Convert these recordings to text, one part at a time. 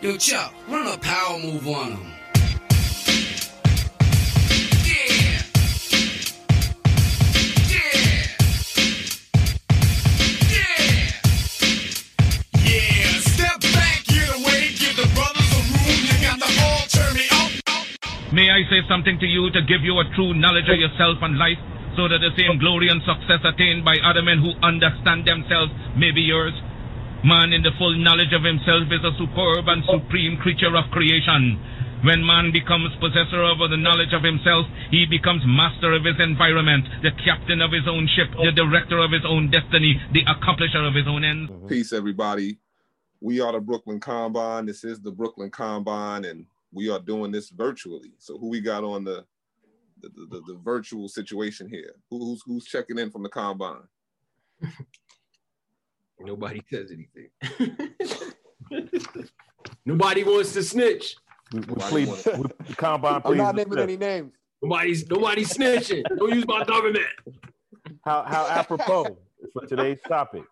Yo, Chuck, run a power move on him. Yeah. Yeah. Yeah. Yeah, step back, get away, give the brothers a room. The turn me up. May I say something to you to give you a true knowledge of yourself and life, so that the same glory and success attained by other men who understand themselves may be yours? Man in the full knowledge of himself is a superb and supreme creature of creation. When man becomes possessor of the knowledge of himself, he becomes master of his environment, the captain of his own ship, the director of his own destiny, the accomplisher of his own ends. Peace, everybody. We are the Brooklyn Combine. This is the Brooklyn Combine, and we are doing this virtually. So, who we got on the the, the, the virtual situation here? Who, who's who's checking in from the Combine? Nobody says anything. Nobody wants to snitch. We, we plead, you we, the combine I'm not naming any names. Nobody's nobody's snitching. Don't use my government. How how apropos for today's topic.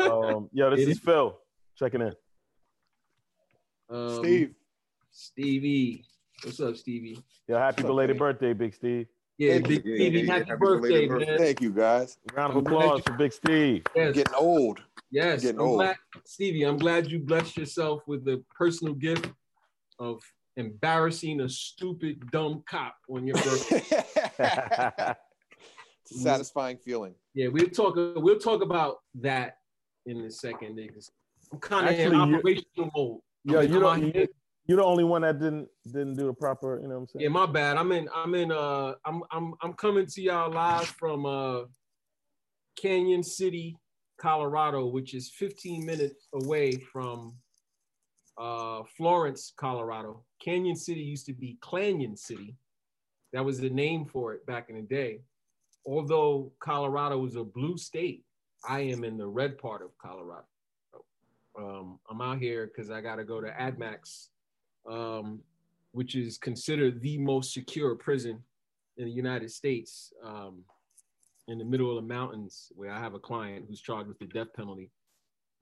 Um, yo, this It is is. Phil checking in. Um, Steve, Stevie. What's up, Stevie? Yo, happy What's up, belated Dave? birthday, Big Steve. Yeah, Thank Big you. Yeah, Stevie, yeah, yeah. happy, Happy birthday, belated man. thank you guys. Round of applause for Big Steve. Yes, Getting old. yes. getting I'm old. glad, Stevie, I'm glad you blessed yourself with the personal gift of embarrassing a stupid, dumb cop on your birthday. it's a satisfying feeling. yeah, we'll talk. We'll talk about that in a second, niggas. I'm kind of in operational mode. Yo, you I'm don't you, you're the only one that didn't didn't do the proper, you know what I'm saying? Yeah, my bad. I'm in. I'm in. Uh, I'm. I'm. I'm coming to y'all live from uh, Canyon City, Colorado, which is 15 minutes away from uh, Florence, Colorado. Canyon City used to be Clanyon City. That was the name for it back in the day. Although Colorado was a blue state, I am in the red part of Colorado. Um, I'm out here because I got to go to AdMax, um, which is considered the most secure prison in the United States, um, in the middle of the mountains, where I have a client who's charged with the death penalty.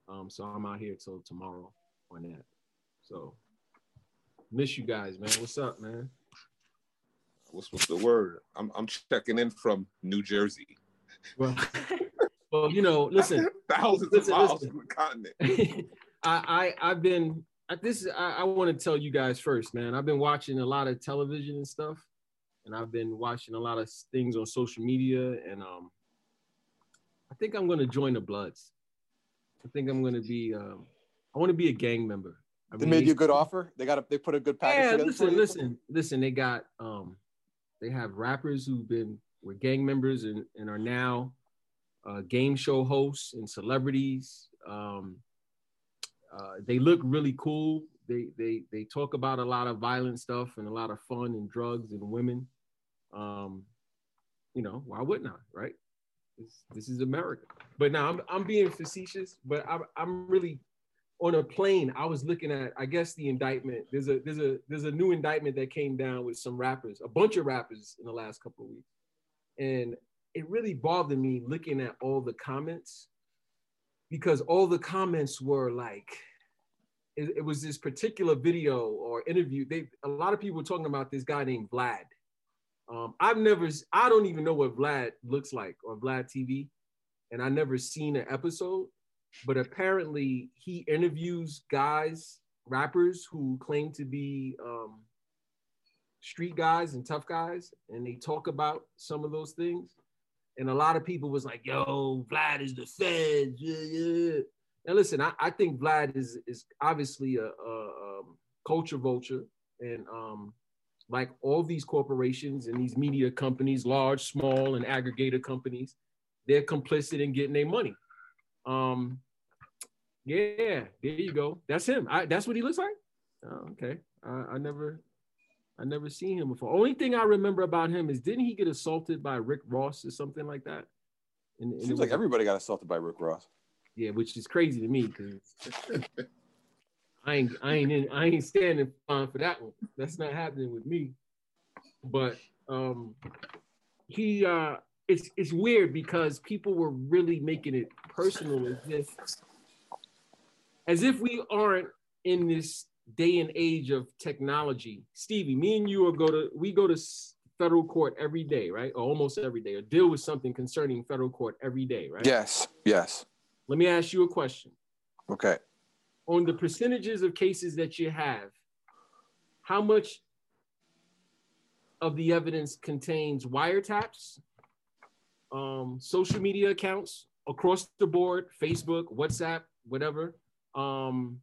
Um, so I'm out here till tomorrow on that. So miss you guys, man. What's up, man? What's what's the word? I'm I'm checking in from New Jersey. Well, well, you know, listen. Thousands listen, of miles listen. from the continent. I, I I've been this is I, I want to tell you guys first, man. I've been watching a lot of television and stuff, and I've been watching a lot of things on social media, and um, I think I'm gonna join the Bloods. I think I'm gonna be um, I want to be a gang member. I They mean, made you a good offer. They got a, they put a good package yeah, listen, listen, listen. They got um, they have rappers who've been were gang members and, and are now uh, game show hosts and celebrities. Um, uh, they look really cool. They they they talk about a lot of violent stuff and a lot of fun and drugs and women. Um, you know, why wouldn't I, right? This, this is America. But now I'm I'm being facetious, but I'm I'm really on a plane, I was looking at, I guess the indictment. There's a there's a there's a new indictment that came down with some rappers, a bunch of rappers in the last couple of weeks, and it really bothered me looking at all the comments because all the comments were like, it, it was this particular video or interview. They a lot of people were talking about this guy named Vlad. Um, I've never, I don't even know what Vlad looks like or Vlad TV, and I never seen an episode but apparently he interviews guys, rappers who claim to be um, street guys and tough guys, and they talk about some of those things. And a lot of people was like, "Yo, Vlad is the feds." Yeah, yeah. Now listen, I, I think Vlad is is obviously a, a, um, culture vulture, and um, like all these corporations and these media companies, large, small, and aggregator companies, they're complicit in getting their money. Um, yeah, there you go. That's him. I, that's what he looks like. Oh, okay. I, I never, I never seen him before. Only thing I remember about him is didn't he get assaulted by Rick Ross or something like that? And, and it Seems was- like everybody got assaulted by Rick Ross. yeah, which is crazy to me because I ain't, I ain't, in, I ain't standing fine for that one. That's not happening with me. But um, he, uh, it's, it's weird because people were really making it personal as if, as if we aren't in this day and age of technology, Stevie, me and you will go to we go to federal court every day, right? Or almost every day, or deal with something concerning federal court every day, right? Yes. Yes. Let me ask you a question. Okay. On the percentages of cases that you have, how much of the evidence contains wiretaps, um, social media accounts across the board, Facebook, WhatsApp, whatever, um,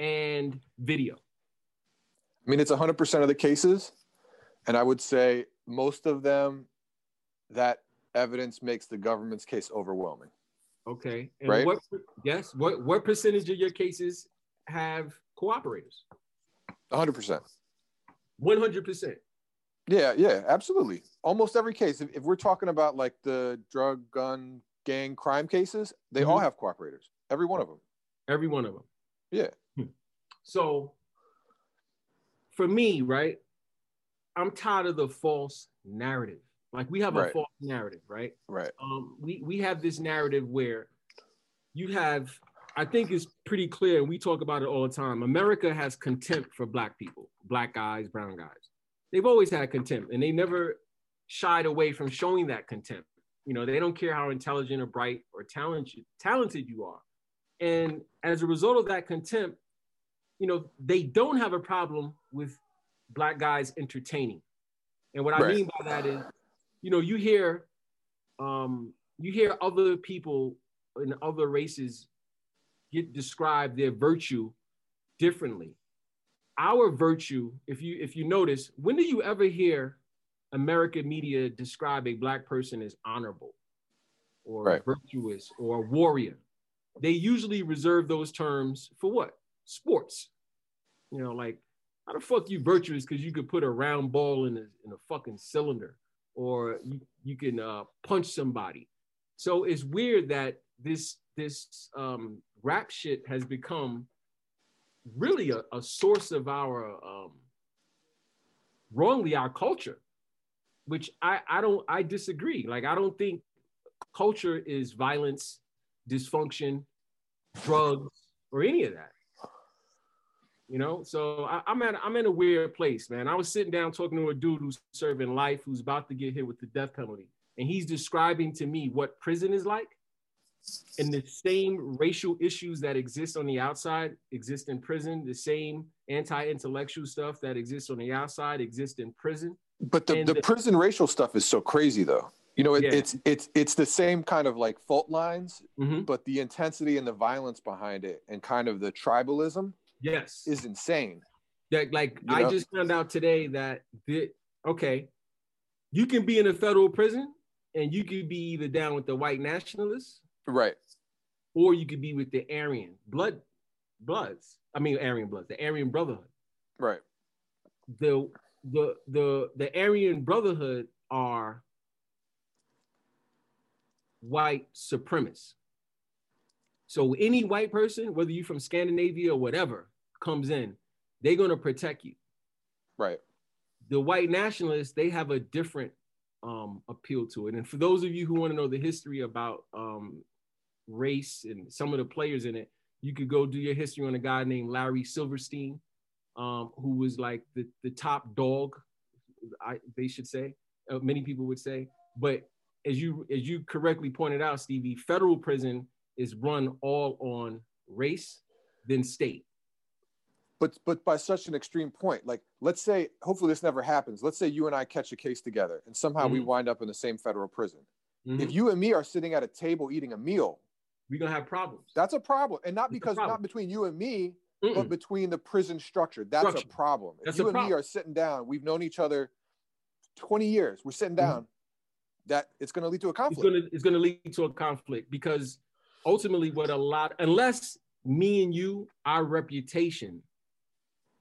and video? I mean, it's 100% of the cases. And I would say most of them, that evidence makes the government's case overwhelming. Okay. And Right. what yes, what what percentage of your cases have cooperators? 100%. 100%. Yeah, yeah, absolutely. Almost every case. If, if we're talking about like the drug, gun, gang crime cases, they all Mhm. have cooperators. Every one of them. Every one of them. Yeah. So for me, right, I'm tired of the false narrative. Like we have a false narrative, right? Right. Um, we we have this narrative where you have, I think it's pretty clear, and we talk about it all the time. America has contempt for black people, black guys, brown guys. They've always had contempt, and they never shied away from showing that contempt. You know, they don't care how intelligent or bright or talented talented you are. And as a result of that contempt, you know, they don't have a problem with black guys entertaining. And what I Right. mean by that is, you know, you hear um, you hear other people in other races get describe their virtue differently. Our virtue, if you if you notice, when do you ever hear American media describe a black person as honorable or Right. virtuous or warrior? They usually reserve those terms for what? Sports. You know, like how the fuck you virtuous because you could put a round ball in a in a fucking cylinder or you, you can uh, punch somebody. So it's weird that this this um, rap shit has become really a, a source of our um, wrongly our culture, which I I don't I disagree. Like I don't think culture is violence, dysfunction, drugs, or any of that. You know, so I, I'm at I'm in a weird place, man. I was sitting down talking to a dude who's serving life, who's about to get hit with the death penalty, and he's describing to me what prison is like, and the same racial issues that exist on the outside exist in prison. The same anti-intellectual stuff that exists on the outside exists in prison. But the, the the- prison racial stuff is so crazy though. You know, it, Yeah. it's it's it's the same kind of like fault lines, Mhm. but the intensity and the violence behind it and kind of the tribalism Yes, is insane. that like You I just found out today that the okay, you can be in a federal prison and you could be either down with the white nationalists Right. or you could be with the Aryan blood bloods. I mean Aryan bloods, the Aryan Brotherhood. Right. The the the the Aryan Brotherhood are white supremacists. So any white person, whether you're from Scandinavia or whatever, comes in, they're gonna protect you. Right. the white nationalists they have a different um, appeal to it and for those of you who want to know the history about um, race and some of the players in it you could go do your history on a guy named larry silverstein um, who was like the, the top dog I, they should say uh, many people would say but as you as you correctly pointed out stevie federal prison is run all on race then state But but by such an extreme point, like let's say, hopefully this never happens. Let's say you and I catch a case together, and somehow we Mhm. wind up in the same federal prison. Mhm. If you and me are sitting at a table eating a meal, we're gonna have problems that's a problem, and not It's because not between you and me, Mm-mm. but between the prison structure. That's Structure. a problem. If That's you and me are sitting down, we've known each other 20 years, we're sitting Mm-hmm. down, that it's going to lead to a it's conflict. gonna it's gonna lead to a conflict because ultimately what a lot unless me and you our reputation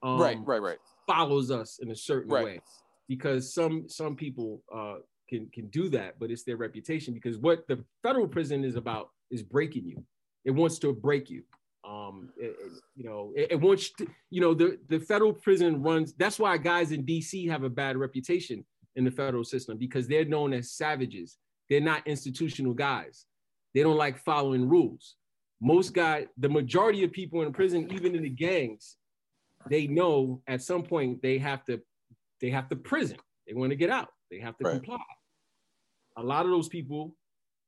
um, right, right, right. follows us in a certain Right. way. Because some some people uh, can can do that but it's their reputation. Because what the federal prison is about is breaking you. It wants to break you. Um it- it- you know it, it wants to, you know the the federal prison runs that's why guys in dc have a bad reputation in the federal system because they're known as savages. They're not institutional guys. They don't like following rules. Most guys the majority of people in prison even in the gangs they know at some point they have to they have to prison. They want to get out. They have to Right. comply. A lot of those people,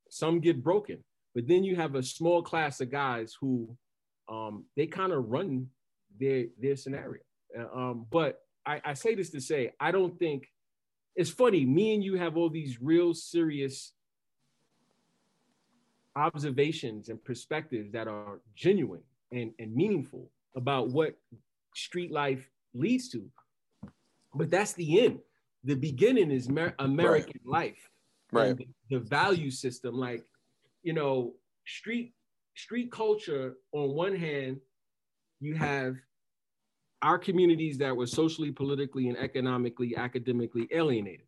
some get broken, but then you have a small class of guys who um, they kind of run their their scenario. Uh, Um, but I, I say this to say I don't think it's funny. Me and you have all these real serious observations and perspectives that are genuine and, and meaningful about what street life leads to. But that's the end. The beginning is Mer- American life. Right. The, the value system, like, you know, street street culture on one hand, you have our communities that were socially, politically, and economically, academically alienated.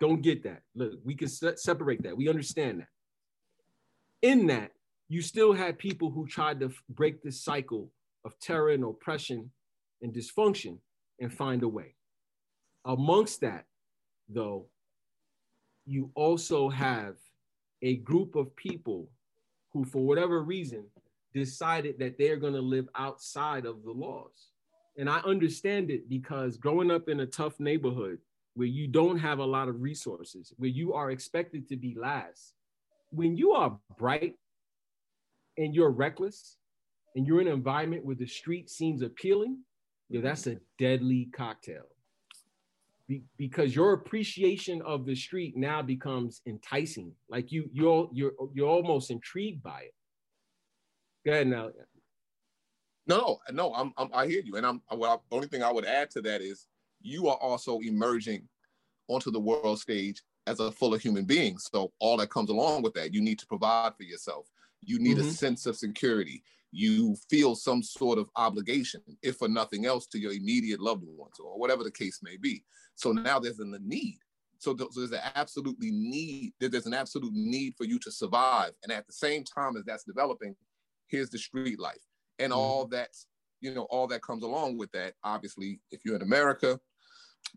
Don't get that. Look, we can se- separate that. We understand that. In that, you still had people who tried to f- break this cycle of terror and oppression and dysfunction and find a way. Amongst that, though, you also have a group of people who, for whatever reason, decided that they're going to live outside of the laws. And I understand it because growing up in a tough neighborhood where you don't have a lot of resources, where you are expected to be last, when you are bright and you're reckless and you're in an environment where the street seems appealing, yeah, that's a deadly cocktail. Be- because your appreciation of the street now becomes enticing. Like you, you're you're you're almost intrigued by it. Go ahead now. No, no, I'm, I'm I hear you, and I'm well. The only thing I would add to that is you are also emerging onto the world stage as a fuller human being. So all that comes along with that, you need to provide for yourself. You need a Mhm. sense of security. You feel some sort of obligation, if for nothing else, to your immediate loved ones or whatever the case may be. So now there's a need. So th- so there's an absolutely need. There's an absolute need for you to survive. And at the same time as that's developing, here's the street life and all that's you know all that comes along with that obviously if you're in america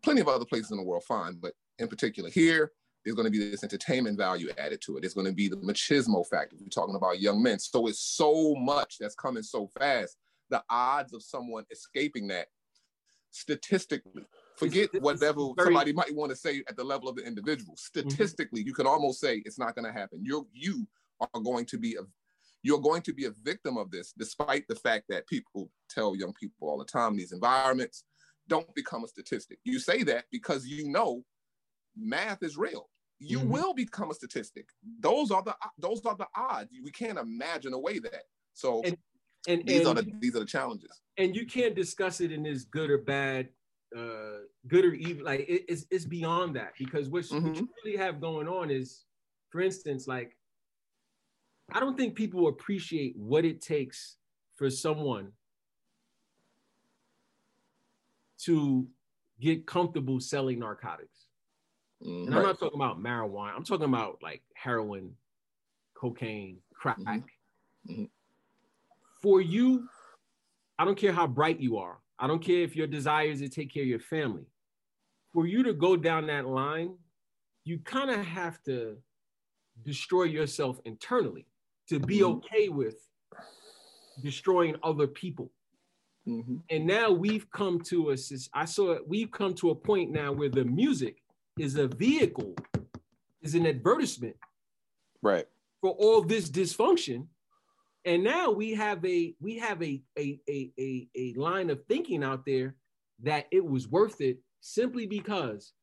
plenty of other places in the world fine but in particular here there's going to be this entertainment value added to it there's going to be the machismo factor we're talking about young men so it's so much that's coming so fast the odds of someone escaping that statistically forget it's whatever very- Mm-hmm. somebody might want to say at the level of the individual statistically you can almost say it's not going to happen you're you are going to be a you're going to be a victim of this, despite the fact that people tell young people all the time these environments, don't become a statistic. You say that because you know math is real. You Mhm. will become a statistic. Those are the those are the odds. We can't imagine away that. So And- And, these and, are the these are the challenges. and you can't discuss it in this good or bad, uh, good or evil. Like it- it's it's beyond that because what, what you really have going on is, for instance, like I don't think people appreciate what it takes for someone to get comfortable selling narcotics. Mm, And I'm not talking about marijuana. I'm talking about like heroin, cocaine, crack. Mhm. Mhm. For you, I don't care how bright you are. I don't care if your desire is to take care of your family. For you to go down that line, you kind of have to destroy yourself internally to be Mhm. okay with destroying other people. Mhm. And now we've come to a I saw it, we've come to a point now where the music is a vehicle, is an advertisement Right. for all this dysfunction. And now we have a we have a a, a, a, a line of thinking out there that it was worth it simply because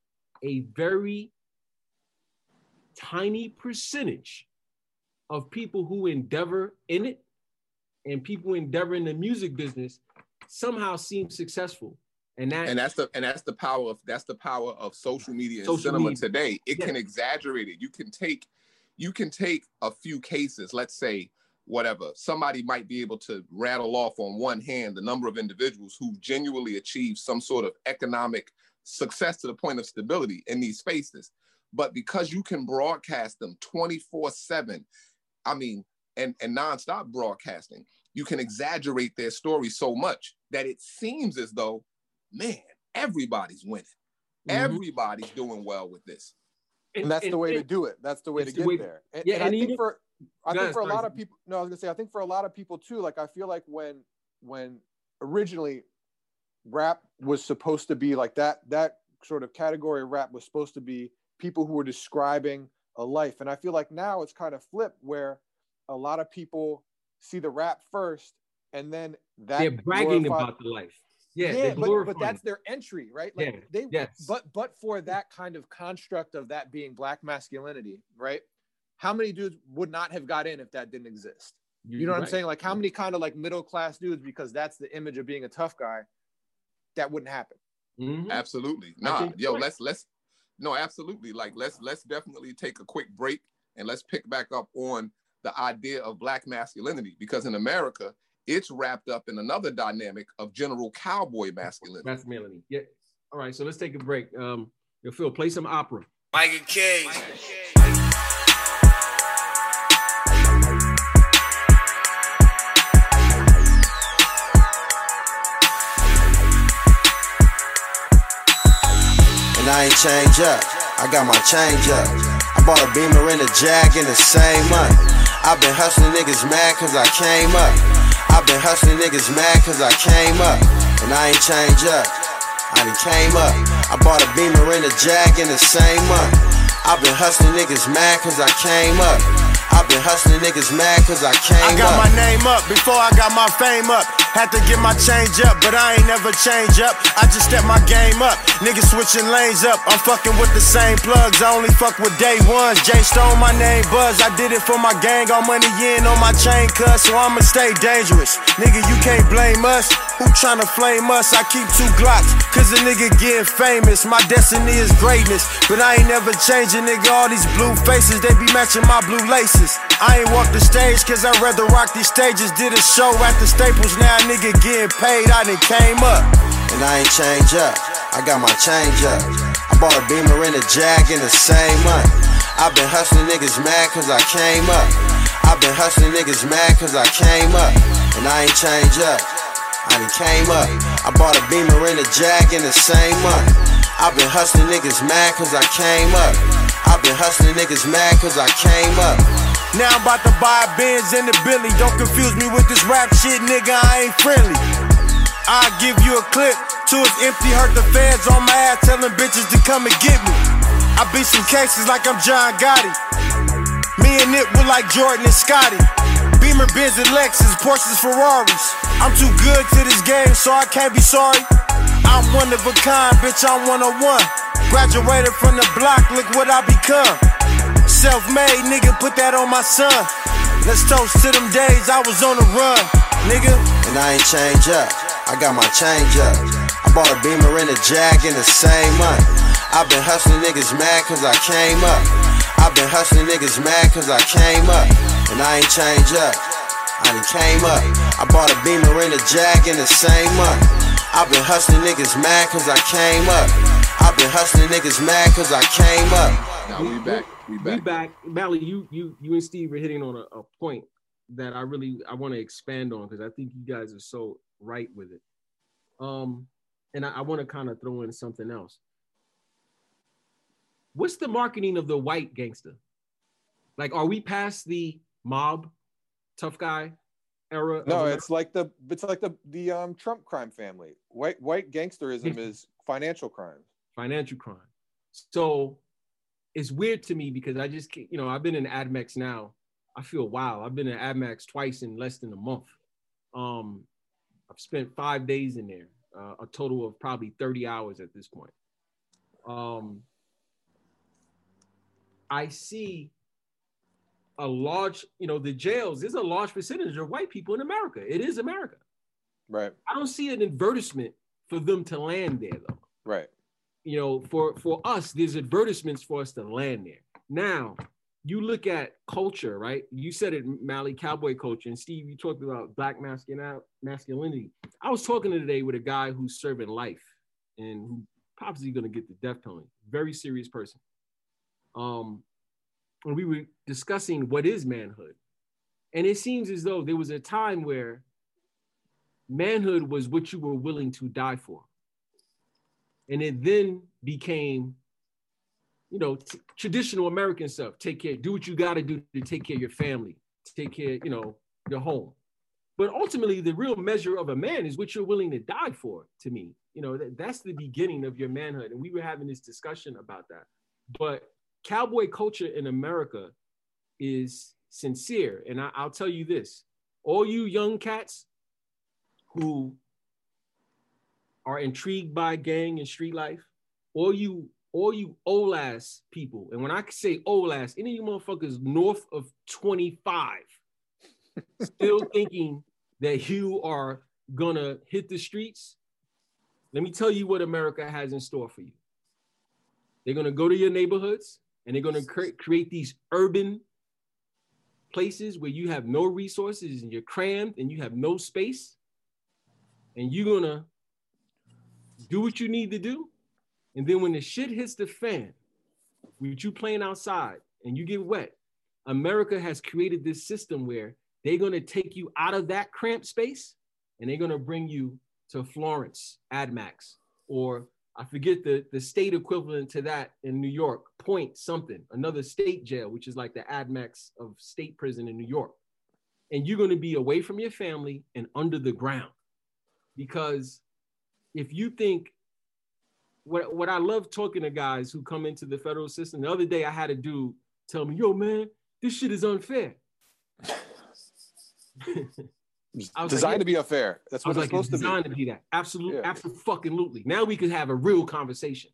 a very tiny percentage of people who endeavor in it and people who endeavor in the music business somehow seem successful. And that and that's the and that's the power of that's the power of social media and Social cinema media. today it Yeah. can exaggerate it you can take you can take a few cases let's say whatever somebody might be able to rattle off on one hand the number of individuals who genuinely achieve some sort of economic success to the point of stability in these spaces but because you can broadcast them 24 7 i mean and and nonstop broadcasting you can exaggerate their story so much that it seems as though man, everybody's winning. Mhm. Everybody's doing well with this. and that's the way to do it. That's the way to It's the get way- there. And, yeah, and I think even- for I think for a lot of people, no, I was gonna say I think for a lot of people too. Like I feel like when when originally rap was supposed to be like that that sort of category of rap was supposed to be people who were describing a life and i feel like now it's kind of flipped where a lot of people see the rap first and then that They're bragging glorified- about the life. Yeah, yeah, but, but that's their entry, right? Like Yeah, they yes. but but for that kind of construct of that being black masculinity, right? How many dudes would not have got in if that didn't exist? You know what I'm saying? Like how many kind of like middle class dudes, because that's the image of being a tough guy, that wouldn't happen. Mhm. Absolutely. I Nah, yo, right. let's let's no, absolutely. Like let's let's definitely take a quick break and let's pick back up on the idea of black masculinity because in America, it's wrapped up in another dynamic of general cowboy masculinity. That's Melanie. Yeah. All right, so let's take a break. Um, Phil, play some opera. Mike and K. and I ain't change up. I got my change up. I bought a beamer and a jag in the same month. I've been hustling niggas mad cause I came up. I've been hustling niggas mad cause I came up. And I ain't change up. I done came up. I bought a beamer and a jag in the same month. I've been hustling niggas mad cause I came up. I've been hustling niggas mad cause I came up. I got up. my name up before I got my fame up. Had to get my change up, but I ain't never change up. I just step my game up. Niggas switching lanes up. I'm fucking with the same plugs. I only fuck with day ones. Jay Stone, my name Buzz. I did it for my gang. All money in on my chain cut, so I'ma stay dangerous. Nigga, you can't blame us. Who tryna flame us? I keep two Glocks, cause a nigga getting famous. My destiny is greatness, but I ain't never changing, nigga. All these blue faces, they be matching my blue laces. I ain't walk the stage, cause I'd rather rock these stages. Did a show at the Staples, now nigga getting paid. I done came up. and I ain't change up. I got my change up. I bought a beamer and a jag in the same month. I've been hustling niggas mad cause I came up. I've been hustling niggas mad cause I came up. And I ain't change up. I done came up. I bought a beamer and a jag in the same month. I've been hustling niggas mad cause I came up. I've been hustling niggas mad cause I came up. Now I'm about to buy a Benz and a Billy. Don't confuse me with this rap shit, nigga. I ain't friendly. I give you a clip till it's empty. Hurt the feds on my ass, telling bitches to come and get me. I beat some cases like I'm John Gotti. Me and Nip were like Jordan and Scotty. Beamer, Benz, and Lexus, Porsches, Ferraris. I'm too good to this game, so I can't be sorry. I'm one of a kind, bitch. I'm 101. Graduated from the block, look what I become. Self-made, nigga, put that on my son. Let's toast to them days I was on the run, nigga. and I ain't change up. I got my change up. I bought a beamer and a jag in the same month. I've been hustling niggas mad cause I came up. I've been hustling niggas mad cause I came up. And I ain't change up. I done came up. I bought a beamer and a jag in the same month. I've been hustling niggas mad cause I came up. I've been hustling niggas mad cause I came up. Now we back. We We back. back, Mally. You, you, you and Steve are hitting on a, a point that I really I want to expand on because I think you guys are so right with it. Um, and I, I want to kind of throw in something else. What's the marketing of the white gangster? Like, are we past the mob, tough guy era? No, it's like the it's like the the um Trump crime family. White white gangsterism is financial crime. financial crime. So it's weird to me because I just, you know, I've been in AdMax now. I feel wow. I've been in AdMax twice in less than a month. Um, I've spent five days in there, uh, a total of probably 30 hours at this point. Um, I see a large, you know, the jails, there's a large percentage of white people in America. It is America. Right. I don't see an advertisement for them to land there though Right. You know, for for us, there's advertisements for us to land there. Now, you look at culture, right? You said it, Mally, cowboy culture, and Steve, you talked about black masculin- masculinity. I was talking today with a guy who's serving life and who probably going to get the death penalty. Very serious person. Um, and we were discussing what is manhood, and it seems as though there was a time where manhood was what you were willing to die for and it then became you know t- traditional american stuff. Take care do what you got to do to take care of your family take care you know your home. But ultimately, the real measure of a man is what you're willing to die for. To me, you know, that, that's the beginning of your manhood, and we were having this discussion about that. But cowboy culture in America is sincere, and I, I'll tell you this: all you young cats who are intrigued by gang and street life, or you all you old ass people, and when I say old ass, any of you motherfuckers north of 25 still thinking that you are gonna hit the streets, let me tell you what America has in store for you. They're gonna go to your neighborhoods and they're gonna cre- create these urban places where you have no resources and you're crammed and you have no space, and you're gonna do what you need to do. And then when the shit hits the fan, with you playing outside and you get wet, America has created this system where they're going to take you out of that cramped space and they're going to bring you to Florence, AdMax, or I forget the, the state equivalent to that in New York, Point something, another state jail, which is like the AdMax of state prison in New York. And you're going to be away from your family and under the ground. Because if you think what, what I love talking to guys who come into the federal system, the other day I had a dude tell me, yo, man, this shit is unfair. Designed like, to be unfair. That's what it's like, it's supposed to be. designed be. to be that. Absolutely, Yeah. absolutely. Now we could have a real conversation.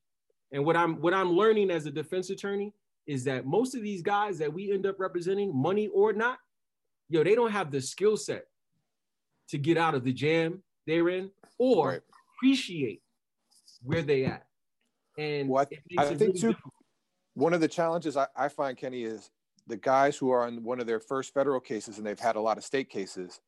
And what I'm what I'm learning as a defense attorney is that most of these guys that we end up representing, money or not, yo, they don't have the skill set to get out of the jam they're in or Right. Appreciate where they at. And Well, I- I think really too- difficult. One of the challenges I, I find, Kenny, is the guys who are on one of their first federal cases and they've had a lot of state cases,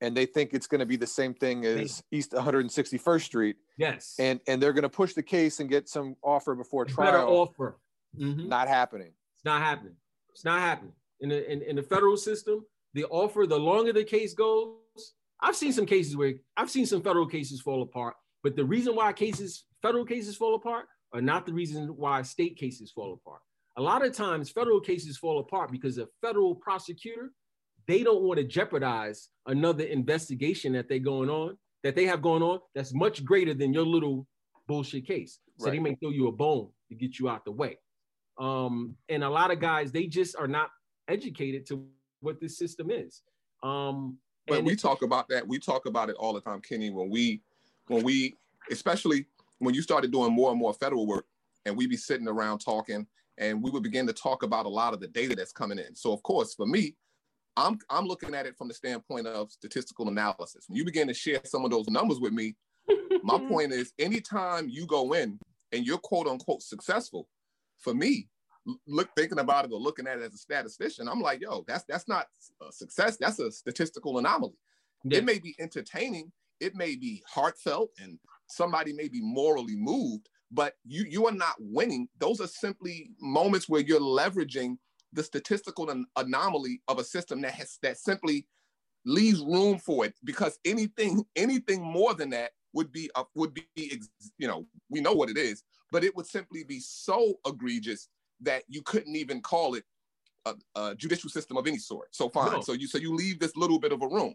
and they think it's going to be the same thing as East 161st Street, Yes. and and they're going to push the case and get some offer before A better trial. offer. Mhm. Not happening. It's not happening. It's not happening. In the in, in the federal system, the offer, the longer the case goes, I've seen some cases where I've seen some federal cases fall apart, but the reason why cases, federal cases fall apart are not the reason why state cases fall apart. A lot of times federal cases fall apart because a federal prosecutor, they don't want to jeopardize another investigation that they're going on, that they have going on that's much greater than your little bullshit case. So they may throw you a bone to get you out the way. Um, and a lot of guys, they just are not educated to what this system is. Um, But we talk about that. We talk about it all the time, Kenny. When we, when we, especially when you started doing more and more federal work, and we would be sitting around talking, and we would begin to talk about a lot of the data that's coming in. So of course, for me, I'm I'm looking at it from the standpoint of statistical analysis. When you begin to share some of those numbers with me, my point is, anytime you go in and you're quote unquote successful, for me, l- look thinking about it or looking at it as a statistician, I'm like, yo, that's that's not a success. That's a statistical anomaly. Yeah. It may be entertaining, it may be heartfelt, and somebody may be morally moved, but you you are not winning. Those are simply moments where you're leveraging the statistical an- anomaly of a system that has that simply leaves room for it because anything anything more than that would be uh, would be ex- you know we know what it is but it would simply be so egregious that you couldn't even call it a, a judicial system of any sort so fine No. so you so you leave this little bit of a room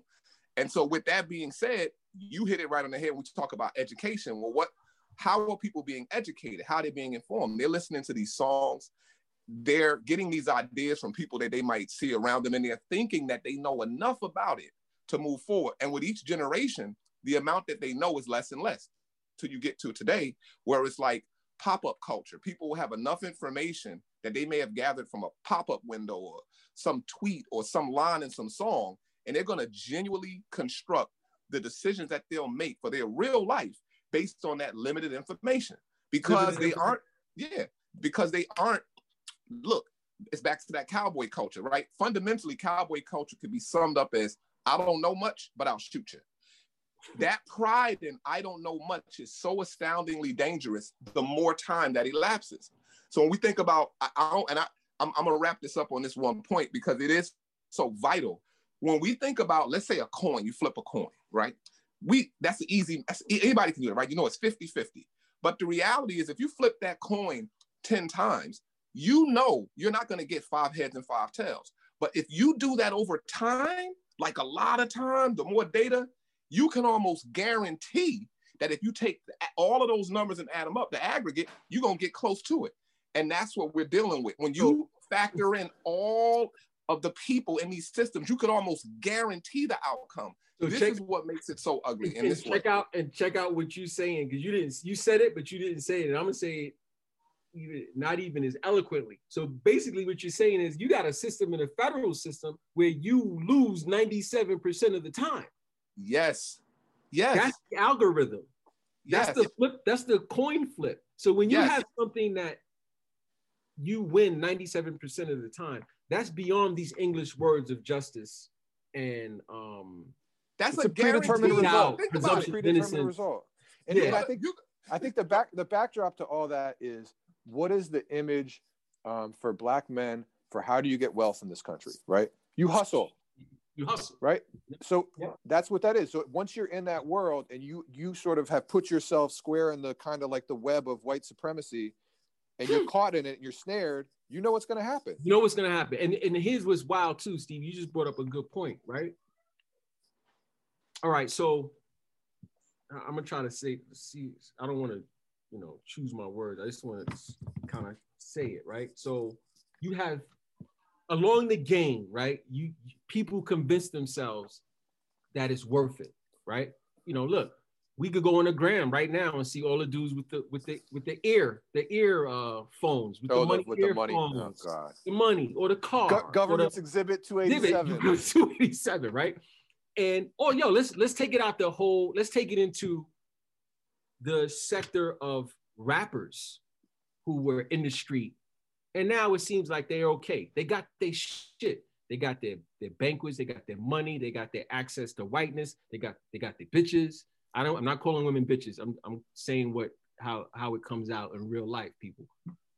and so with that being said you hit it right on the head when we talk about education. Well what how are people being educated? How are they being informed? They're listening to these songs. They're getting these ideas from people that they might see around them and they're thinking that they know enough about it to move forward. And with each generation the amount that they know is less and less till you get to today where it's like pop-up culture. People will have enough information that they may have gathered from a pop-up window or some tweet or some line in some song and they're going to genuinely construct the decisions that they'll make for their real life based on that limited information. Because they aren't yeah because they aren't look it's back to that cowboy culture right? Fundamentally cowboy culture could be summed up as i don't know much but i'll shoot you. That pride in i don't know much is so astoundingly dangerous the more time that elapses. So when we think about i, I don't and I, I'm, I'm gonna wrap this up on this one point because it is so vital when we think about let's say a coin you flip a coin right we that's the easy that's, anybody can do it right you know it's 50 50 but the reality is if you flip that coin 10 times you know you're not going to get five heads and five tails but if you do that over time like a lot of time, the more data, you can almost guarantee that if you take all of those numbers and add them up, the aggregate, you're gonna get close to it. And that's what we're dealing with. When you factor in all of the people in these systems, you could almost guarantee the outcome. So this check- is what makes it so ugly in and way. check out and check out what you're saying because you didn't you said it but you didn't say it and i'm gonna say it even, not even as eloquently so basically what you're saying is you got a system in a federal system where you lose 97% of the time Yes. Yes. that's the algorithm yes. that's the flip that's the coin flip so when you Yes. have something that you win 97% of the time that's beyond these english words of justice and um That's a, a predetermined guaranteed result. Think about Presumption it. of predetermined innocence. result. And, Yeah. I think You- I think the back the backdrop to all that is what is the image um, for black men for how do you get wealth in this country, right? You hustle, you hustle right? So Yeah. that's what that is. So once you're in that world and you you sort of have put yourself square in the kind of like the web of white supremacy, and you're caught in it, you're snared. You know what's going to happen. You know what's gonna happen, and and his was wild too, Steve. You just brought up a good point, right? All right, so I'm gonna try to say, see, I don't want to, you know, choose my words. I just want to kind of say it, right? So you have along the game, right? You people convince themselves that it's worth it, right? You know, look, we could go on the gram right now and see all the dudes with the with the with the ear, the ear uh phones, with Oh, the money with the money. Oh God. the money or the car, Go- or the- government's exhibit 287. 287, right? And oh yo, let's let's take it out the whole, let's take it into the sector of rappers who were in the street. And now it seems like they're okay. They got their shit. They got their, their banquets, they got their money, they got their access to whiteness, they got they got their bitches. I don't I'm not calling women bitches. I'm I'm saying what how how it comes out in real life, people.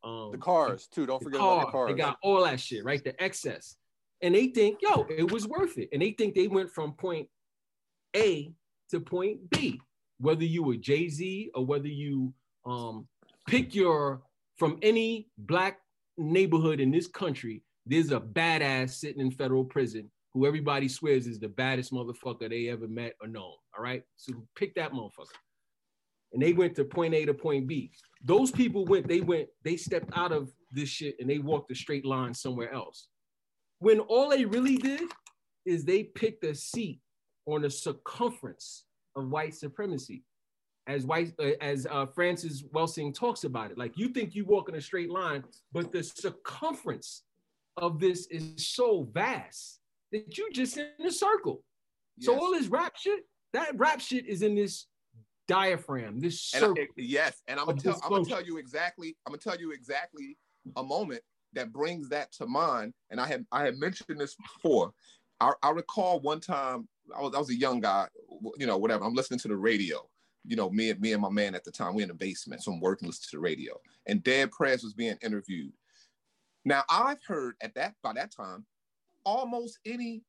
Um The cars too. Don't the forget about the cars. They got all that shit, right? The excess. And they think, yo, it was worth it. And they think they went from point A to point B. Whether you were Jay-Z or whether you um pick your from any black neighborhood in this country, there's a badass sitting in federal prison who everybody swears is the baddest motherfucker they ever met or known. All right. So pick that motherfucker. And they went to point A to point B. Those people went, they went, they stepped out of this shit and they walked a straight line somewhere else. When all they really did is they picked a seat on the circumference of white supremacy. As white, uh, as uh, Frances Welsing talks about it, like you think you walk in a straight line, but the circumference of this is so vast that you just in a circle. So all this rap shit, that rap shit is in this diaphragm, this And I- circle. yes, and I'm gonna tell I'm gonna tell you exactly. I'm gonna tell you exactly a moment that brings that to mind. And I had I had mentioned this before. I, I recall one time I was I was a young guy, you know, whatever. I'm listening to the radio. You know, me and me and my man at the time, we're in the basement, so I'm working listening to the radio. And Dead Prez was being interviewed. Now I've heard at that by that time almost any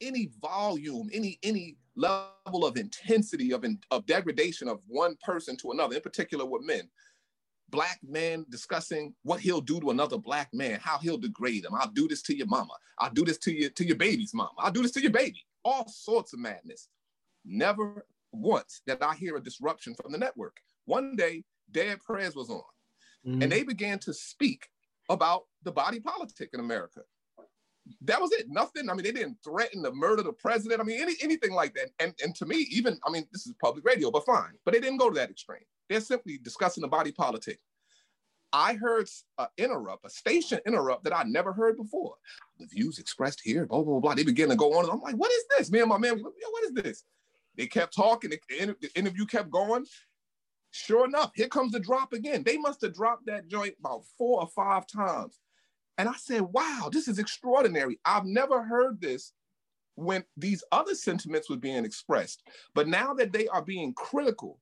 any volume, any any level of intensity of in, of degradation of one person to another, in particular with men. Black men discussing what he'll do to another black man, how he'll degrade him. I'll do this to your mama. I'll do this to your to your baby's mama. I'll do this to your baby. All sorts of madness. Never once did I hear a disruption from the network. One day, Dead Prez was on, Mhm. and they began to speak about the body politic in America that was it. Nothing. I mean, they didn't threaten to murder the president. I mean, any anything like that. And and to me, even I mean, this is public radio, but fine. But they didn't go to that extreme. They're simply discussing the body politic. I heard a interrupt, a station interrupt that I never heard before. The views expressed here, blah blah blah. They begin to go on, and I'm like, what is this? Me and my man, what is this? They kept talking. The, the interview kept going. Sure enough, here comes the drop again. They must have dropped that joint about four or five times. And I said, wow, this is extraordinary. I've never heard this when these other sentiments were being expressed. But now that they are being critical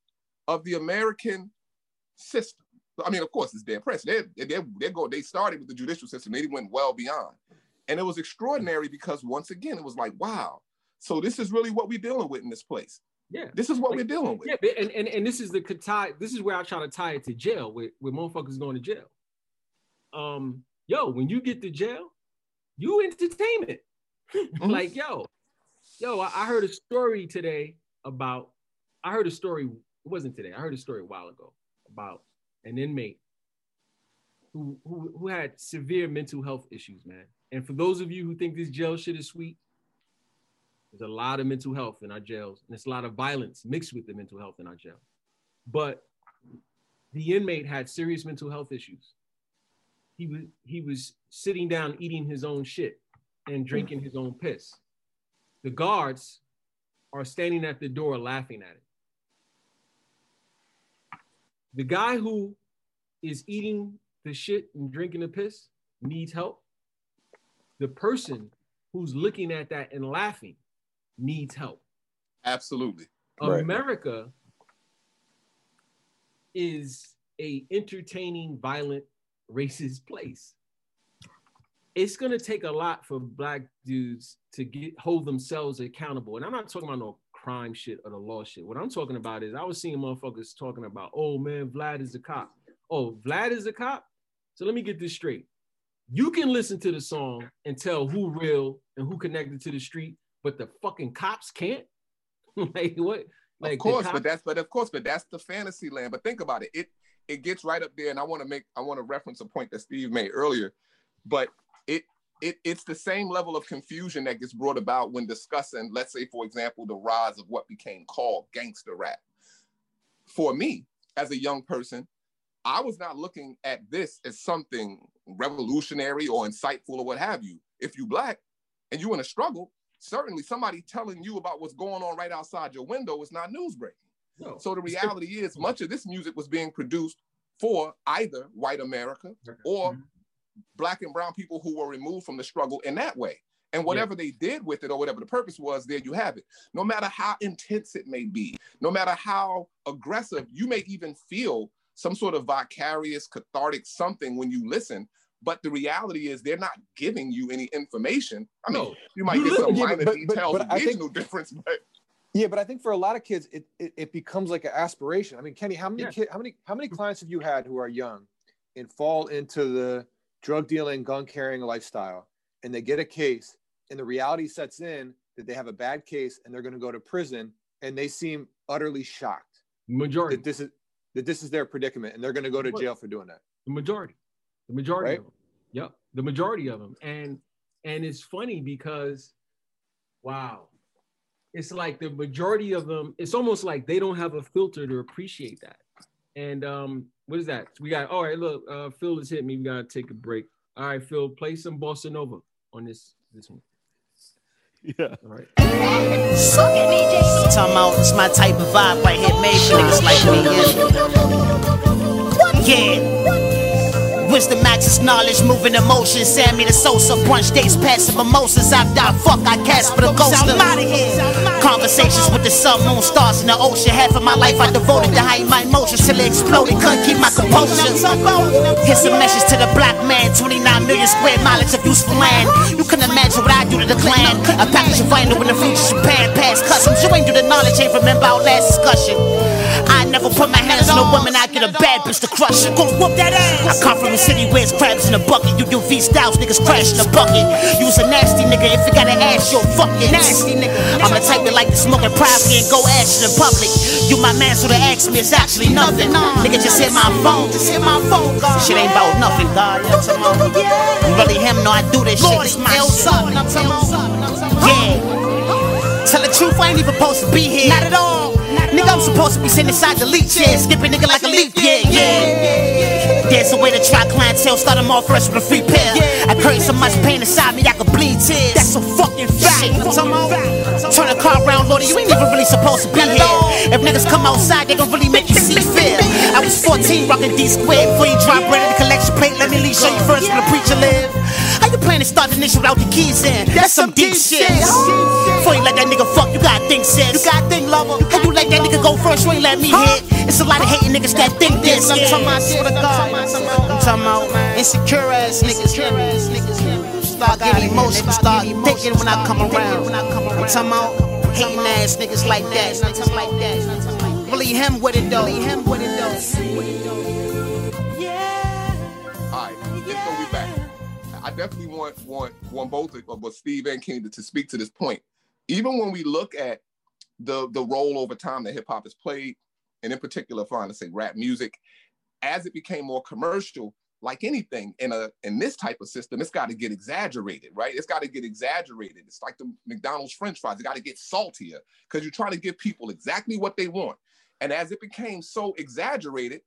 of the American system, I mean, of course, it's their press. They they they go. They started with the judicial system. They went well beyond, and it was extraordinary because once again, it was like, wow. So this is really what we're dealing with in this place. Yeah. This is what we're dealing with. Yeah, and, and and this is the tie. This is where I try to tie it to jail, where, where motherfuckers going to jail. Um, yo, when you get to jail, you entertainment. Mm-hmm. like, yo, Yo, I, I heard a story today about. I heard a story. It wasn't today. I heard a story a while ago about an inmate who who who had severe mental health issues, man. And for those of you who think this jail shit is sweet, there's a lot of mental health in our jails, and there's a lot of violence mixed with the mental health in our jail. But the inmate had serious mental health issues. He was he was sitting down eating his own shit and drinking his own piss. The guards are standing at the door laughing at it. The guy who is eating the shit and drinking the piss needs help. The person who's looking at that and laughing needs help. Absolutely. Right. America is a entertaining, violent, racist place. It's gonna take a lot for black dudes to get hold themselves accountable. And I'm not talking about no crime shit or the law shit. What I'm talking about is I was seeing motherfuckers talking about, oh man, Vlad is a cop. Oh, Vlad is a cop. So let me get this straight. You can listen to the song and tell who real and who connected to the street, but the fucking cops can't. like what? Like of course, cop- but that's but of course, but that's the fantasy land. But think about it. It it gets right up there, and I want to make I want to reference a point that Steve made earlier. But it it it's the same level of confusion that gets brought about when discussing, let's say, for example, the rise of what became called gangster rap. For me, as a young person, I was not looking at this as something revolutionary or insightful or what have you. If you black and you in a struggle, certainly somebody telling you about what's going on right outside your window is not news breaking. No. So the reality is, much of this music was being produced for either white America or Mhm. black and brown people who were removed from the struggle in that way. And whatever they did with it or whatever the purpose was, there you have it. No matter how intense it may be, no matter how aggressive, you may even feel some sort of vicarious, cathartic something when you listen. But the reality is, they're not giving you any information. I mean, No. you might You get some Yeah, minor but- but- details but of I think- difference, but Yeah, but I think for a lot of kids, it it, it becomes like an aspiration. I mean, Kenny, how many Yeah. kid, how many how many clients have you had who are young and fall into the drug dealing, gun carrying lifestyle, and they get a case, and the reality sets in that they have a bad case and they're going to go to prison, and they seem utterly shocked majority. that this is that this is their predicament, and they're going to go to jail for doing that. The majority. The majority Right? of them. Yep. The majority of them. And and it's funny because wow. It's like the majority of them, it's almost like they don't have a filter to appreciate that. And um, what is that? We got all right, look, uh Phil has hit me. We gotta take a break. All right, Phil, play some bossa nova on this this one. Yeah. All right. Talking about it's my type of vibe right here, made for niggas like me. Yeah. Yeah. Wisdom, access, knowledge, moving emotions. Sammy the Sosa, brunch days, passive mimosas. I die, fuck, I cast for the ghost. I'm out of here. Conversations with the sun, moon, stars in the ocean. Half of my life I devoted to hide my emotions till it exploded. Couldn't keep my composure. Here's a message to the black man 29 million square miles of useful land. You can imagine what I do to the clan. A package of vinyl when the fruits Japan past customs. You ain't do the knowledge, ain't remember our last discussion. I never put my hands on a woman, I get a bad bitch to crush it. Go whoop that ass. I come from a city where it's crabs in a bucket. You do V styles, niggas crash in a bucket. You was a nasty nigga, if you got an ass, you're fucking nasty nigga. I'm the type that like to smoke it privately and go ash in public. You my man, so to ask me is actually nothing. Nigga, just hit my phone. Just hit my phone, God. Shit ain't about nothing, God. You know what I'm talking about? I'm really him, no, I do this shit. This my shit. Yeah. Tell the truth, I ain't even supposed to be here. Not at all. Nigga, I'm supposed to be sitting inside the leech chair, skipping nigga like a leaf. Yeah, yeah. There's a way to try clientele, start them off fresh with a free pair. I carry so much pain inside me, I could bleed tears. That's a fucking fact. Turn the car around, Lordy, you ain't even really supposed to be here. If niggas come outside, they gon' really make you see fear. I was 14, rocking D squared. Before you drop bread in the collection plate, let me leave, show you first where the preacher live. How you plan to start the initial without the keys in? That's some deep shit. Before you let that nigga fuck, you gotta think, sis. You gotta think, lover. How you let that nigga go first, you ain't let me hit? It's a lot of hating niggas that think this. I'm talking about, swear to God. I'm talking about insecure ass niggas. Start getting emotional, start thinking when I come around. When I'm talking about hating ass niggas like that. Niggas like that. Really him with it though. Really him with it though. I definitely want want want both of but Steve and Kenny to, to speak to this point. even when we look at the the role over time that hip hop has played, and in particular, if I want to say rap music, as it became more commercial, like anything in a in this type of system, it's got to get exaggerated, right? It's got to get exaggerated. It's like the McDonald's French fries; it got to get saltier because you're trying to give people exactly what they want. And as it became so exaggerated,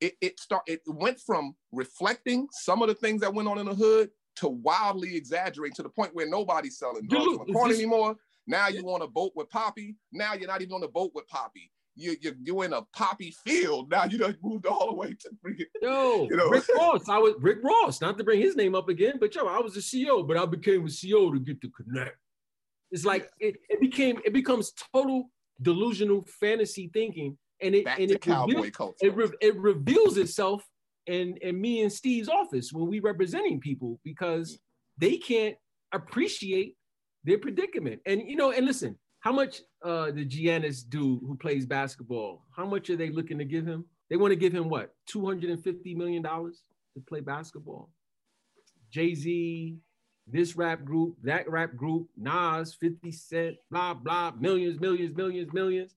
it it start it went from reflecting some of the things that went on in the hood to wildly exaggerating to the point where nobody's selling drugs Dude, on the this- anymore. Now you on a boat with Poppy. Now you're not even on the boat with Poppy. You, you're, you're in a poppy field. Now you done moved all the way to freaking Yo, You know. Rick Ross. I was Rick Ross, not to bring his name up again, but yo, I was a CEO, but I became a CEO to get the connect. It's like it, it became it becomes total delusional fantasy thinking, and it back and to it cowboy reveals, culture. it, re- it reveals itself in in me and Steve's office when we representing people because they can't appreciate their predicament. And you know, and listen, how much uh the Giannis dude who plays basketball, how much are they looking to give him? They want to give him what, 250 million dollars to play basketball. Jay-Z, this rap group, that rap group, Nas, 50 Cent, blah, blah, millions, millions, millions, millions.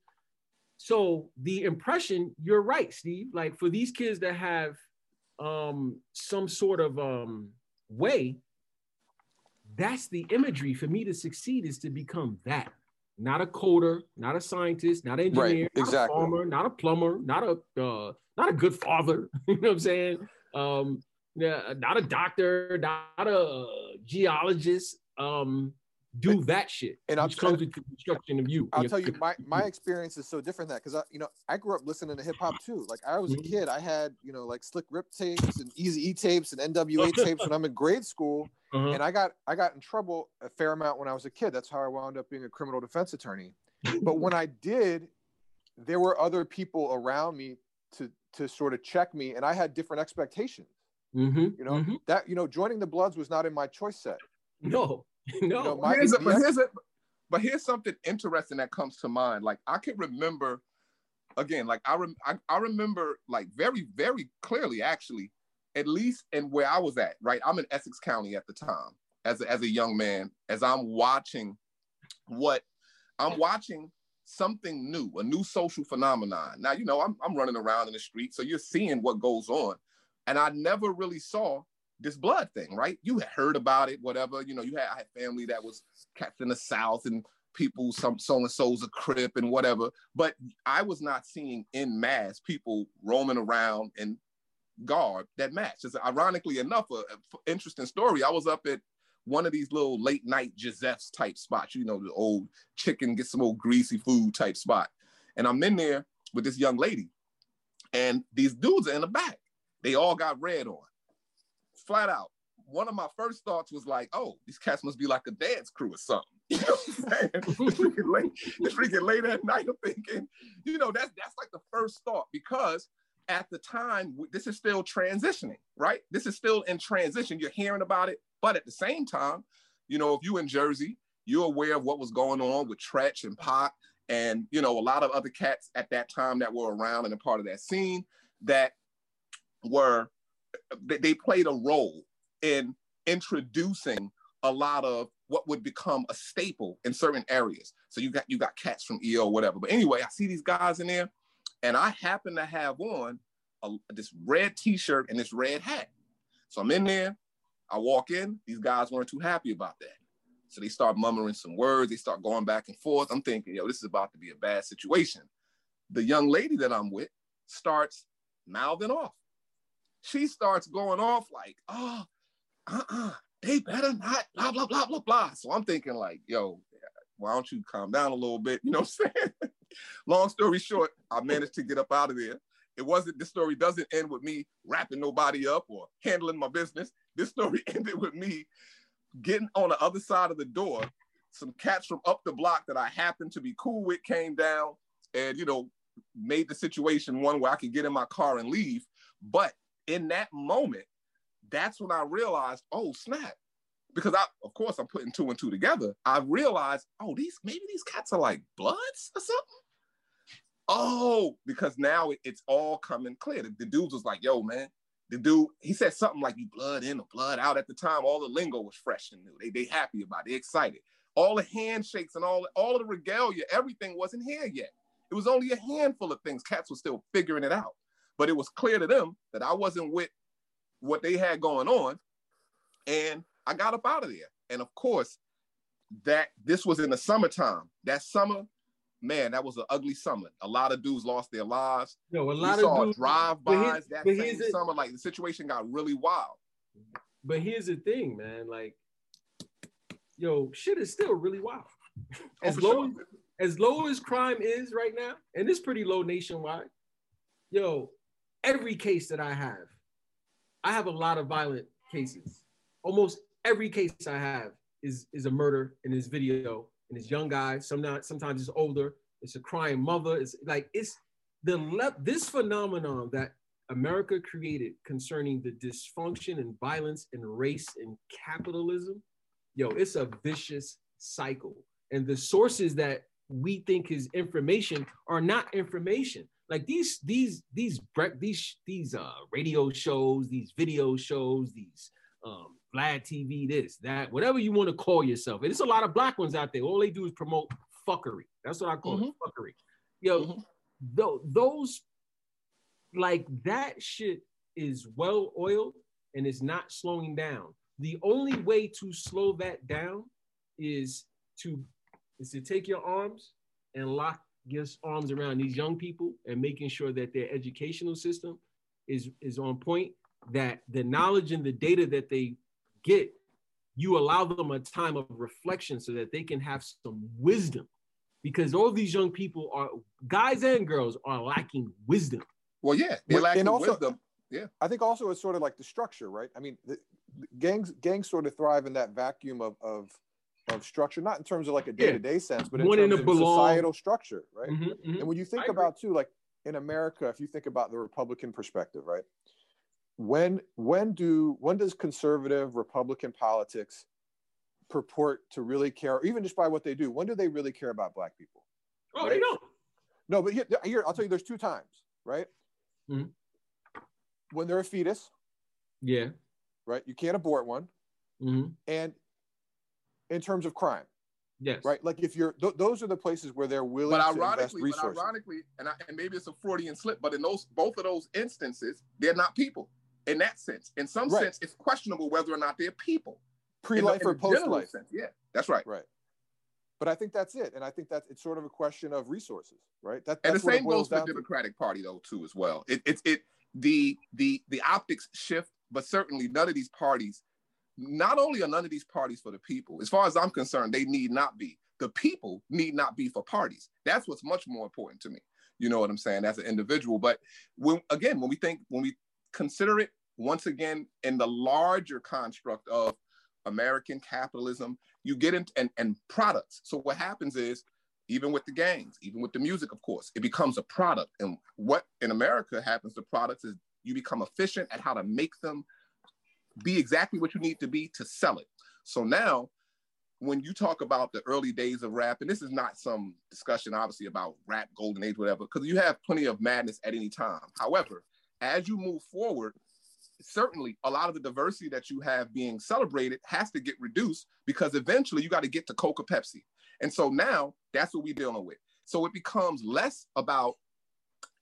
So the impression, you're right, Steve. Like for these kids that have um some sort of um way, that's the imagery for me to succeed is to become that. Not a coder, not a scientist, not an Right, engineer, not a farmer, not a plumber, not a uh, not a good father. you know what I'm saying? Um, yeah, not a doctor, not a geologist. Um, do that shit, and comes with the construction of you. I'll tell you, my my experience is so different that because I, you know, I grew up listening to hip hop too. Like I was a Mhm. kid, I had you know like Slick Rick tapes and Easy E tapes and NWA tapes when I'm in grade school, Uh-huh. and I got I got in trouble a fair amount when I was a kid. That's how I wound up being a criminal defense attorney. But when I did, there were other people around me to to sort of check me, and I had different expectations. Mhm, You know mhm. that you know joining the Bloods was not in my choice set. No, no. know, my- here's a, but here's a, but here's something interesting that comes to mind. Like I can remember, again, like I rem, I, I remember like very very clearly actually, at least in where I was at. Right, I'm in Essex County at the time as a, as a young man. As I'm watching what I'm watching something new, a new social phenomenon. Now you know I'm I'm running around in the street, so you're seeing what goes on, and I never really saw this blood thing, right? You had heard about it, whatever. You know, you had I had family that was cats in the South and people, some so and so's a crip and whatever. But I was not seeing in mass people roaming around in garb that matched. It's ironically enough, a, interesting story. I was up at one of these little late night Giuseppe's type spots, you know, the old chicken, get some old greasy food type spot. And I'm in there with this young lady, and these dudes are in the back. They all got red on flat out. One of my first thoughts was like, oh, these cats must be like a dance crew or something. You know what I'm saying? it's freaking late. It's freaking late at night. I'm thinking, you know, that's that's like the first thought because at the time this is still transitioning, right? This is still in transition. You're hearing about it, but at the same time, you know, if you in Jersey, you're aware of what was going on with Treach and Pac, and you know, a lot of other cats at that time that were around and a part of that scene that were they, played a role in introducing a lot of what would become a staple in certain areas. So you got you got cats from EO, whatever. But anyway, I see these guys in there, and I happen to have on a, this red T-shirt and this red hat. So I'm in there. I walk in. These guys weren't too happy about that. So they start murmuring some words. They start going back and forth. I'm thinking, yo, this is about to be a bad situation. The young lady that I'm with starts mouthing off. She starts going off like, oh, uh-uh, they better not, blah, blah, blah, blah, blah. So I'm thinking like, yo, why don't you calm down a little bit? You know what I'm saying? Long story short, I managed to get up out of there. It wasn't, this story doesn't end with me wrapping nobody up or handling my business. This story ended with me getting on the other side of the door. Some cats from up the block that I happened to be cool with came down and, you know, made the situation one where I could get in my car and leave. But in that moment, that's when I realized, oh snap. Because I, of course, I'm putting two and two together. I realized, oh, these maybe these cats are like bloods or something. Oh, because now it- it's all coming clear. The, the dude was like, yo, man, the dude, he said something like you blood in or blood out at the time. All the lingo was fresh and new. They they happy about it, excited. all the handshakes and all all the regalia, everything wasn't here yet. It was only a handful of things. Cats were still figuring it out, but it was clear to them that I wasn't with what they had going on, and I got up out of there. And of course, that this was in the summertime. That summer, man, that was an ugly summer. A lot of dudes lost their lives. Yo, a We lot saw of dudes, drive-bys that same summer. Like the situation got really wild. But here's the thing, man. Like, yo, shit is still really wild. Oh, As for low sure. as low as crime is right now, and it's pretty low nationwide. Yo, every case that I have, I have a lot of violent cases. Almost every case I have is is a murder in this video, and it's young guys. Sometimes sometimes it's older. It's a crying mother. It's like it's the le- this phenomenon that America created concerning the dysfunction and violence and race and capitalism. Yo, it's a vicious cycle. And the sources that we think is information are not information. Like these, these, these, these, these uh, radio shows, these video shows, these um, Vlad TV, this, that, whatever you want to call yourself. And there's a lot of black ones out there. All they do is promote fuckery. That's what I call it, fuckery. Yo, tho- those like that shit is well oiled and it's not slowing down. The only way to slow that down is to is to take your arms and lock your arms around these young people and making sure that their educational system is is on point that the knowledge and the data that they get you allow them a time of reflection so that they can have some wisdom because all these young people are guys and girls are lacking wisdom Well, yeah, they're lacking and also- wisdom. Yeah. I think also it's sort of like the structure, right? I mean, the, the gangs gangs sort of thrive in that vacuum of of of structure, not in terms of like a day to day sense, but in Wanting terms of belong. societal structure, right? Mhm, mhm. And when you think I agree. about too, like in America, if you think about the Republican perspective, right? When when do when does conservative Republican politics purport to really care, or even just by what they do? When do they really care about Black people? oh right? they don't No, but here, here I'll tell you. There's two times, right? Mhm. When they're a fetus, yeah right? You can't abort one, Mhm. and in terms of crime, yes right? Like if you're th- those are the places where they're willing But to invest ironically, but ironically, and, I, and maybe it's a Freudian slip, but in those both of those instances, they're not people in that sense. In some Right. sense, it's questionable whether or not they're people. Pre-life in or the general post-life, sense. Yeah, that's right. right? But I think that's it, and I think that it's sort of a question of resources, right? That, And the same boils goes for the down to. Democratic Party though too as well. It it's it the the the optics shift, but certainly none of these parties, not only are none of these parties for the people, as far as I'm concerned, they need not be. The people need not be for parties. That's what's much more important to me. You know what I'm saying? As an individual. But when again, when we think, when we consider it once again in the larger construct of American capitalism, you get into and, and products. So what happens is even with the gangs, even with the music, of course, it becomes a product. And what in America happens to products is you become efficient at how to make them be exactly what you need to be to sell it. So now, when you talk about the early days of rap, and this is not some discussion, obviously, about rap, golden age, whatever, because you have plenty of madness at any time. However, as you move forward, certainly a lot of the diversity that you have being celebrated has to get reduced because eventually you got to get to Coca Pepsi. And so now that's what we're dealing with. So it becomes less about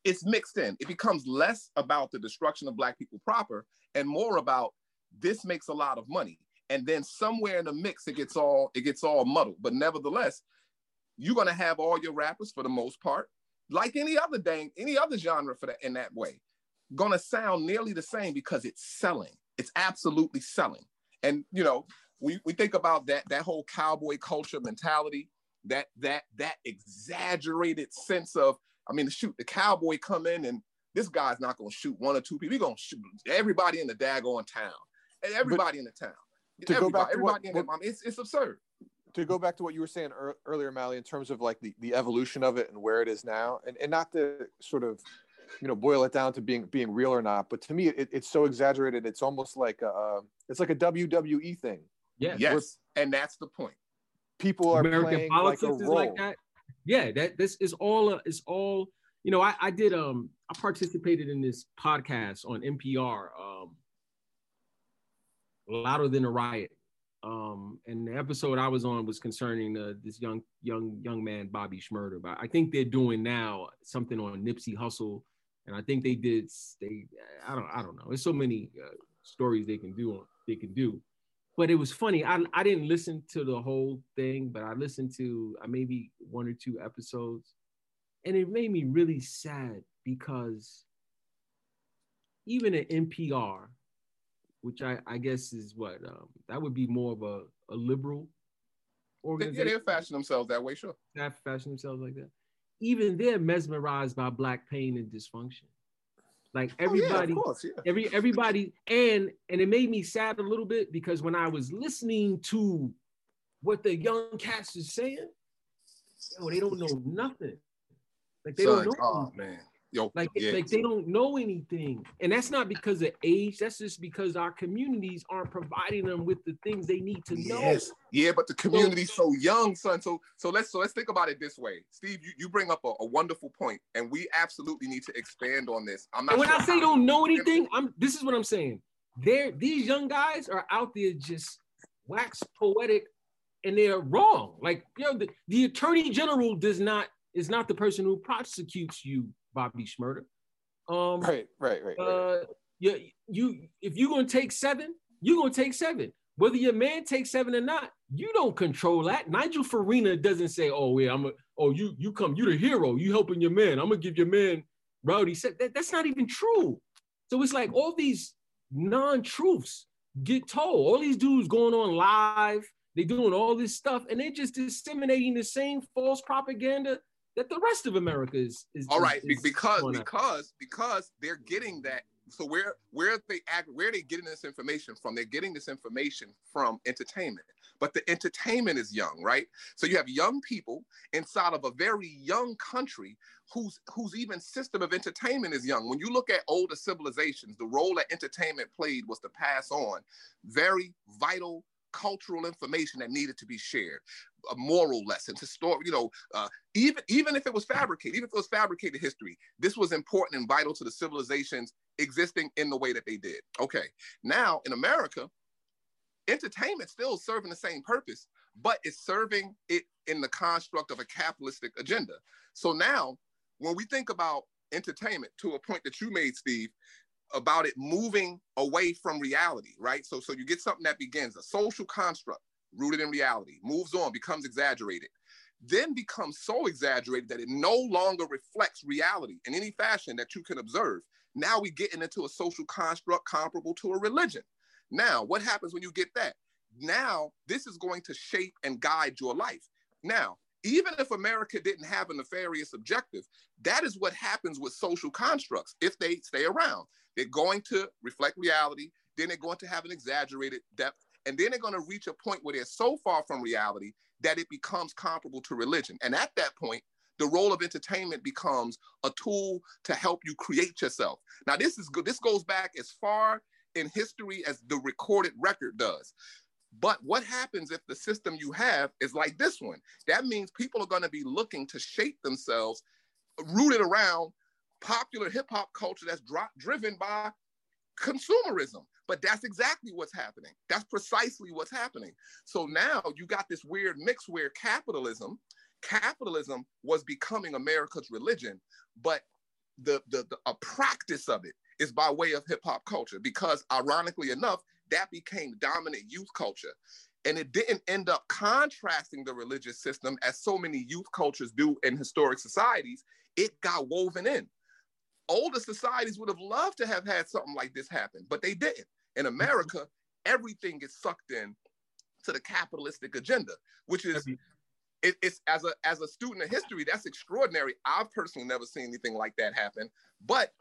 it's mixed in. It becomes less about the destruction of black people proper and more about this makes a lot of money. And then somewhere in the mix it gets all it gets all muddled. But nevertheless, you're gonna have all your rappers for the most part, like any other dang, any other genre for that in that way, gonna sound nearly the same because it's selling. It's absolutely selling. And you know, we, we think about that that whole cowboy culture mentality, that that that exaggerated sense of, I mean, shoot, the cowboy come in and this guy's not gonna shoot one or two people. He's gonna shoot everybody in the daggone town. And everybody in the town. to go back to what- everybody in the, I it's, it's absurd. to go back to what you were saying ear- earlier, Mally, in terms of like the, the evolution of it and where it is now, and, and not to sort of, you know, boil it down to being being real or not, but to me, it, it's so exaggerated. It's almost like a, uh, it's like a WWE thing. yeah Yes. And that's the point. People are American playing politics like a is role. like that. Yeah, that this is all uh, is all. You know, I, I did um I participated in this podcast on NPR, um, louder than a riot. Um, and the episode I was on was concerning uh, this young young young man Bobby Shmurda. But I think they're doing now something on Nipsey Hussle, and I think they did they I don't I don't know. There's so many uh, stories they can do they can do. But it was funny. I I didn't listen to the whole thing, but I listened to uh, maybe one or two episodes, and it made me really sad because even at NPR, which I, I guess is what um, that would be more of a, a liberal They, organization. yeah, they'll fashion themselves that way, sure. They fashion themselves like that. Even they're mesmerized by black pain and dysfunction. Like Oh, yeah, everybody, course, yeah. every everybody, and and it made me sad a little bit because when I was listening to what the young cats is saying, yo, they don't know nothing. Like they Son, don't know. oh man, yo, Like, yeah. like they don't know anything. And that's not because of age. That's just because our communities aren't providing them with the things they need to know. Yes. Yeah, but the community's so young, son. So so let's so let's think about it this way. Steve, you, you bring up a, a wonderful point, and we absolutely need to expand on this. I'm not And when sure I say don't know anything, I'm this is what I'm saying. They're these young guys are out there just wax poetic and they're wrong. Like, you know, the, the attorney general does not is not the person who prosecutes you, Bobby Shmurda. Um Right, right, right. right. uh you, you if you're gonna take seven, you're gonna take seven. Whether your man takes seven or not, you don't control that. Nigel Farina doesn't say, "Oh yeah, I'm a oh you you come, you the hero, you helping your man. I'm gonna give your man rowdy." Said that, that's not even true. So it's like all these non-truths get told. All these dudes going on live, they doing all this stuff, and they're just disseminating the same false propaganda that the rest of America is. is All right, is- be- is because because because they're getting that. So where where are they act where are they getting this information from? They're getting this information from entertainment. But the entertainment is young, right? So you have young people inside of a very young country whose whose even system of entertainment is young. When you look at older civilizations, the role that entertainment played was to pass on very vital cultural information that needed to be shared, moral lessons, historic, you know, uh, even even if it was fabricated, even if it was fabricated history, this was important and vital to the civilizations existing in the way that they did. Okay, now in America, entertainment still serving the same purpose, but it's serving it in the construct of a capitalistic agenda. So now, when we think about entertainment, to a point that you made, Steve, about it moving away from reality, right? So, so you get something that begins a social construct rooted in reality, moves on, becomes exaggerated, then becomes so exaggerated that it no longer reflects reality in any fashion that you can observe. Now we're getting into a social construct comparable to a religion. Now, what happens when you get that? Now, this is going to shape and guide your life. Now, even if America didn't have a nefarious objective, that is what happens with social constructs if they stay around. They're going to reflect reality, then they're going to have an exaggerated depth, and then they're going to reach a point where they're so far from reality that it becomes comparable to religion. And at that point, the role of entertainment becomes a tool to help you create yourself. Now, this is good. This goes back as far in history as the recorded record does. But what happens if the system you have is like this one? That means people are going to be looking to shape themselves rooted around popular hip hop culture that's driven by consumerism. But that's exactly what's happening. That's precisely what's happening. So now you got this weird mix where capitalism, capitalism was becoming America's religion, but the the, the a practice of it is by way of hip hop culture because ironically enough, that became dominant youth culture. And it didn't end up contrasting the religious system as so many youth cultures do in historic societies. It got woven in. Older societies would have loved to have had something like this happen, but they didn't. In America, everything gets sucked in to the capitalistic agenda, which is it, it's as a as a student of history, that's extraordinary. I've personally never seen anything like that happen, but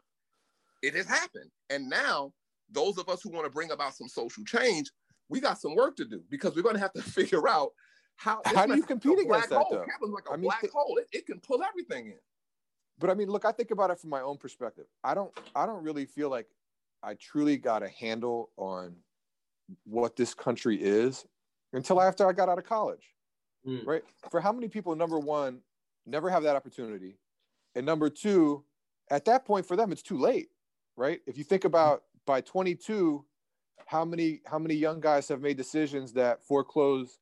it has happened. And now, those of us who want to bring about some social change, we got some work to do because we're going to have to figure out how. How do you it's like a compete against that, hole. though? Capitalism's like a I mean, black th- hole. It, it can pull everything in. but I mean, look, I think about it from my own perspective. I don't, I don't really feel like I truly got a handle on what this country is until after I got out of college. Mm. Right? For how many people, number one, never have that opportunity, and number two, at that point for them, it's too late. Right? If you think about by 22, how many how many young guys have made decisions that foreclose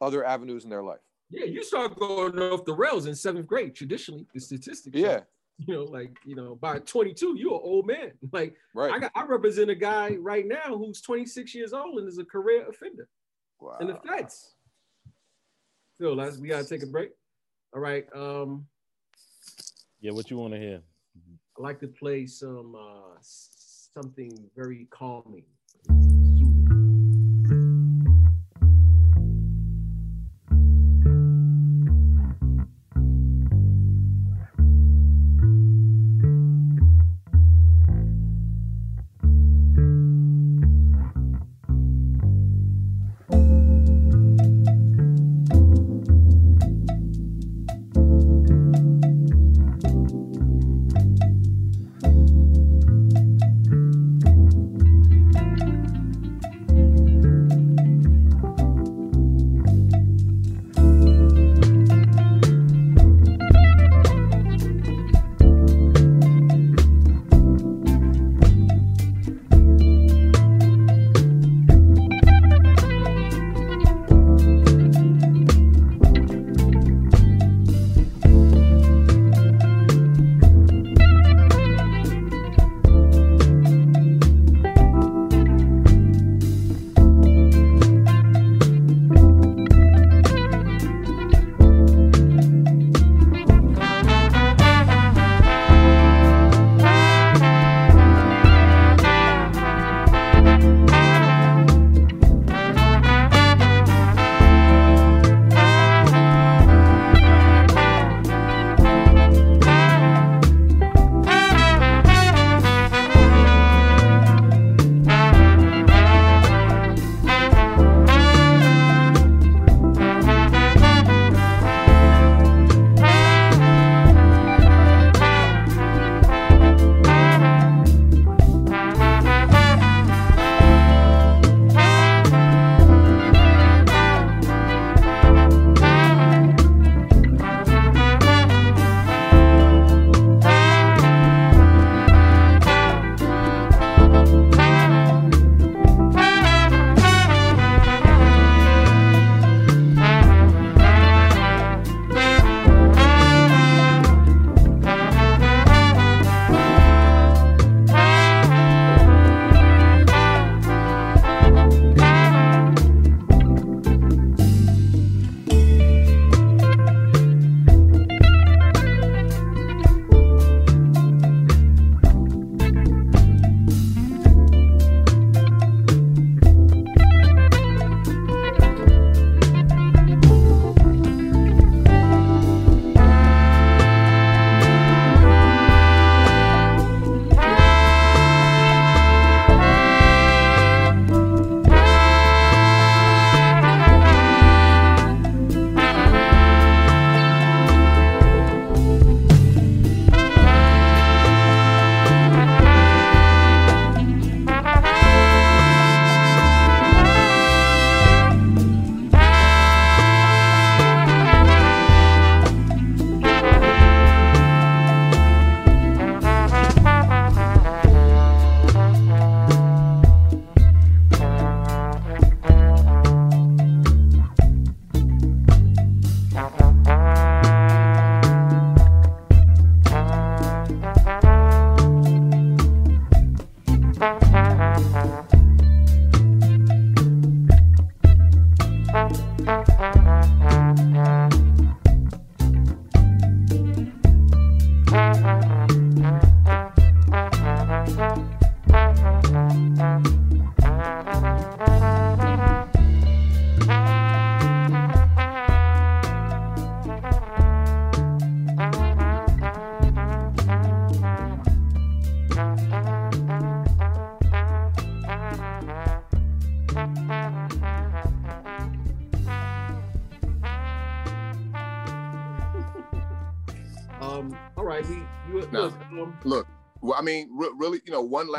other avenues in their life? Yeah, you start going off the rails in seventh grade. Traditionally, the statistics. Yeah, You know, like you know, by 22, you're an old man. Like right. I got, I represent a guy right now who's 26 years old and is a career offender wow. in the feds. Phil, let's we gotta take a break. All right. Um, Yeah, what you want to hear? I like to play some uh something very calming.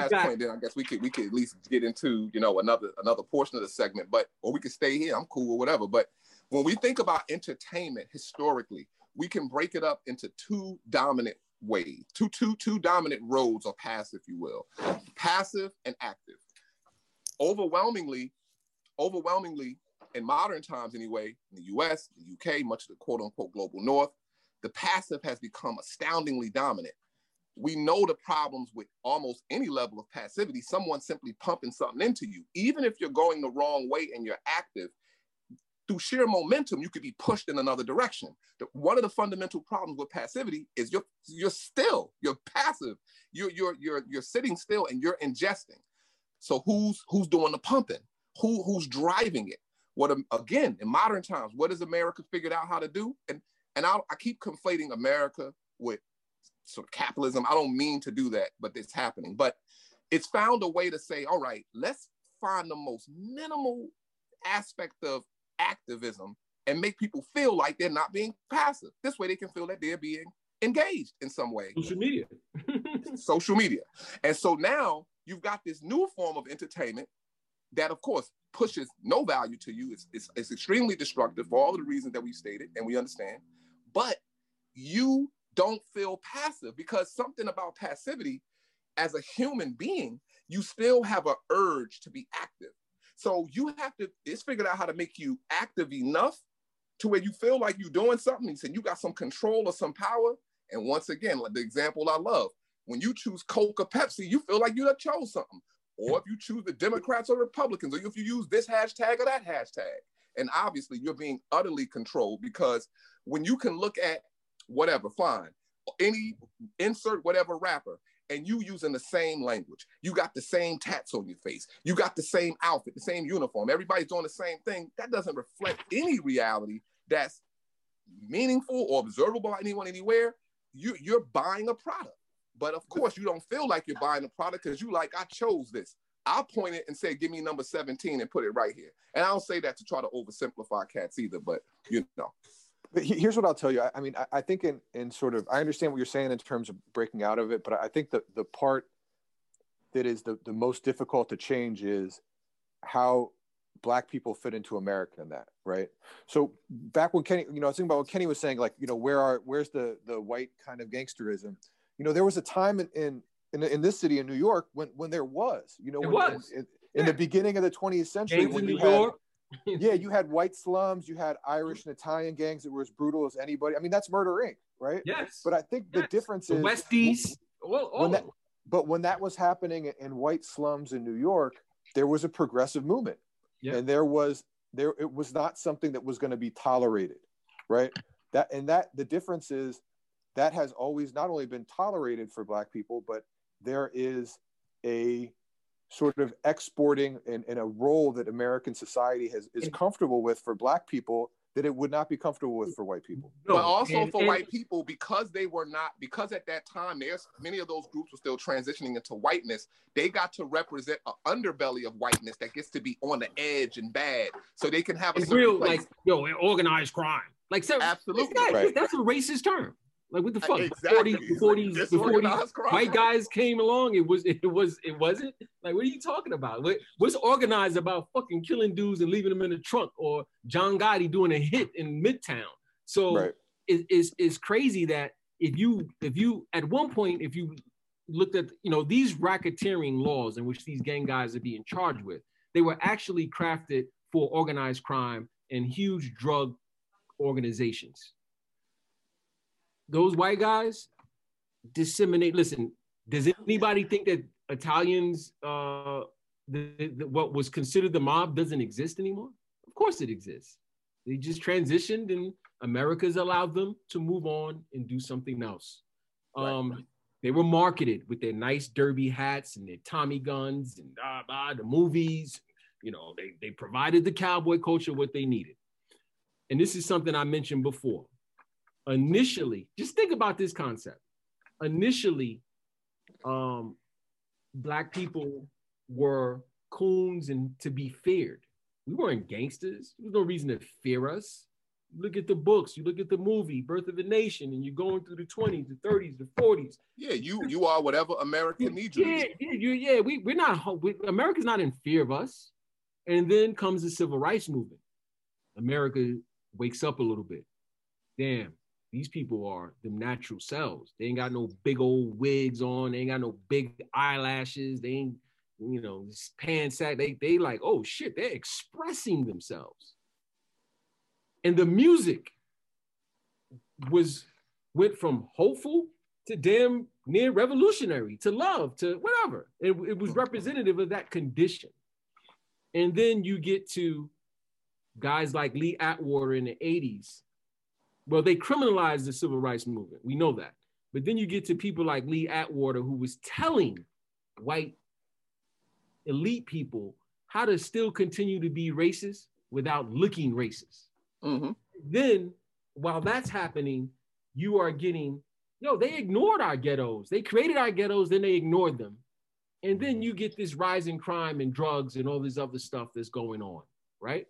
Last got- point. Then I guess we could we could at least get into you know another another portion of the segment, but or we could stay here. I'm cool or whatever. But when we think about entertainment historically, we can break it up into two dominant ways, two two two dominant roads or paths, if you will, passive and active. overwhelmingly, overwhelmingly in modern times anyway, in the US, the UK, much of the quote unquote global north, the passive has become astoundingly dominant. We know the problems with almost any level of passivity, someone simply pumping something into you. Even if you're going the wrong way and you're active, through sheer momentum, you could be pushed in another direction. One of the fundamental problems with passivity is you're you're still, you're passive, you're you're you're you're sitting still and you're ingesting. So who's who's doing the pumping? Who who's driving it? What again in modern times? What has America figured out how to do? And and I, I keep conflating America with sort of capitalism. I don't mean to do that, but it's happening. But it's found a way to say, all right, let's find the most minimal aspect of activism and make people feel like they're not being passive. This way they can feel that they're being engaged in some way. Social media. Social media. And so now you've got this new form of entertainment that, of course, pushes no value to you. It's, it's, it's extremely destructive for all the reasons that we've stated and we understand. But you don't feel passive because something about passivity as a human being, you still have an urge to be active. So you have to, it's figured out how to make you active enough to where you feel like you're doing something. Said you got some control or some power. And once again, like the example I love, when you choose Coke or Pepsi, you feel like you done chose something. Or if you choose the Democrats or Republicans, or if you use this hashtag or that hashtag. And obviously you're being utterly controlled because when you can look at whatever, fine, any insert whatever rapper, and you using the same language. You got the same tats on your face. You got the same outfit, the same uniform. Everybody's doing the same thing. That doesn't reflect any reality that's meaningful or observable by anyone anywhere. You, you're buying a product. But of course, you don't feel like you're buying a product because you like, I chose this. I'll point it and say, give me number 17 and put it right here. And I don't say that to try to oversimplify cats either, but you know. But here's what I'll tell you. I, I mean, I, I think in, in sort of, I understand what you're saying in terms of breaking out of it, but I think the, the part that is the, the most difficult to change is how black people fit into America in that, right? So back when Kenny, you know, I was thinking about what Kenny was saying, like, you know, where are, where's the, the white kind of gangsterism? You know, there was a time in, in, in, in this city in New York when, when there was, you know, It when, was. in, in, in the beginning of the 20th century, Gangs when you New had, York. yeah, you had white slums, you had Irish mm-hmm. and Italian gangs that were as brutal as anybody. I mean, that's Murder Inc., right? Yes. But I think the difference The is Westies. Well, when oh, that, but when that was happening in white slums in New York, there was a progressive movement, Yeah. and there was there it was not something that was going to be tolerated, right? That and that the difference is that has always not only been tolerated for Black people, but there is a sort of exporting in, in a role that American society has is comfortable with for Black people that it would not be comfortable with for white people. no, but also and- for and- white people because they were not because at that time there's many of those groups were still transitioning into whiteness they got to represent an underbelly of whiteness that gets to be on the edge and bad so they can have a real, place. like yo, organized crime. Like, so, Absolutely. it's not- Right. that's a racist term. Like, what the uh, fuck? Exactly. Before these, before these, It's before these organized crime. white guys came along, it was, it was, it wasn't. Like, what are you talking about? What, what's organized about fucking killing dudes and leaving them in the trunk, or John Gotti doing a hit in Midtown? So Right. it is is crazy that if you if you at one point if you looked at you know these racketeering laws in which these gang guys are being charged with they were actually crafted for organized crime and huge drug organizations those white guys disseminate listen does anybody think that italians uh the, the- what was considered the mob doesn't exist anymore of course it exists they just transitioned and America's allowed them to move on and do something else. Um, they were marketed with their nice derby hats and their Tommy guns and blah, blah, the movies. You know, they, they provided the cowboy culture what they needed. And this is something I mentioned before. Initially, just think about this concept. Initially, um, black people were coons and to be feared. We weren't gangsters. There was no reason to fear us. You look at the books, you look at the movie, Birth of a Nation, and you're going through the 20s, the 30s, the 40s. yeah you you are whatever america needs you Yeah, yeah, you, yeah. We, we're not, we, America's not in fear of us. And then comes the civil rights movement. America wakes up a little bit. Damn, these people are them natural selves. They ain't got no big old wigs on. They ain't got no big eyelashes. They ain't you know, pan sack. They they like, oh shit, they're expressing themselves. And the music was went from hopeful to damn near revolutionary to love to whatever. It, it was representative of that condition. And then you get to guys like Lee Atwater in the 80s. Well, they criminalized the civil rights movement. We know that. But then you get to people like Lee Atwater, who was telling white elite people how to still continue to be racist without looking racist. Mm-hmm. Then, while that's happening, you are getting, yo, they ignored our ghettos. They created our ghettos, then they ignored them. And then you get this rise in crime and drugs and all this other stuff that's going on, right?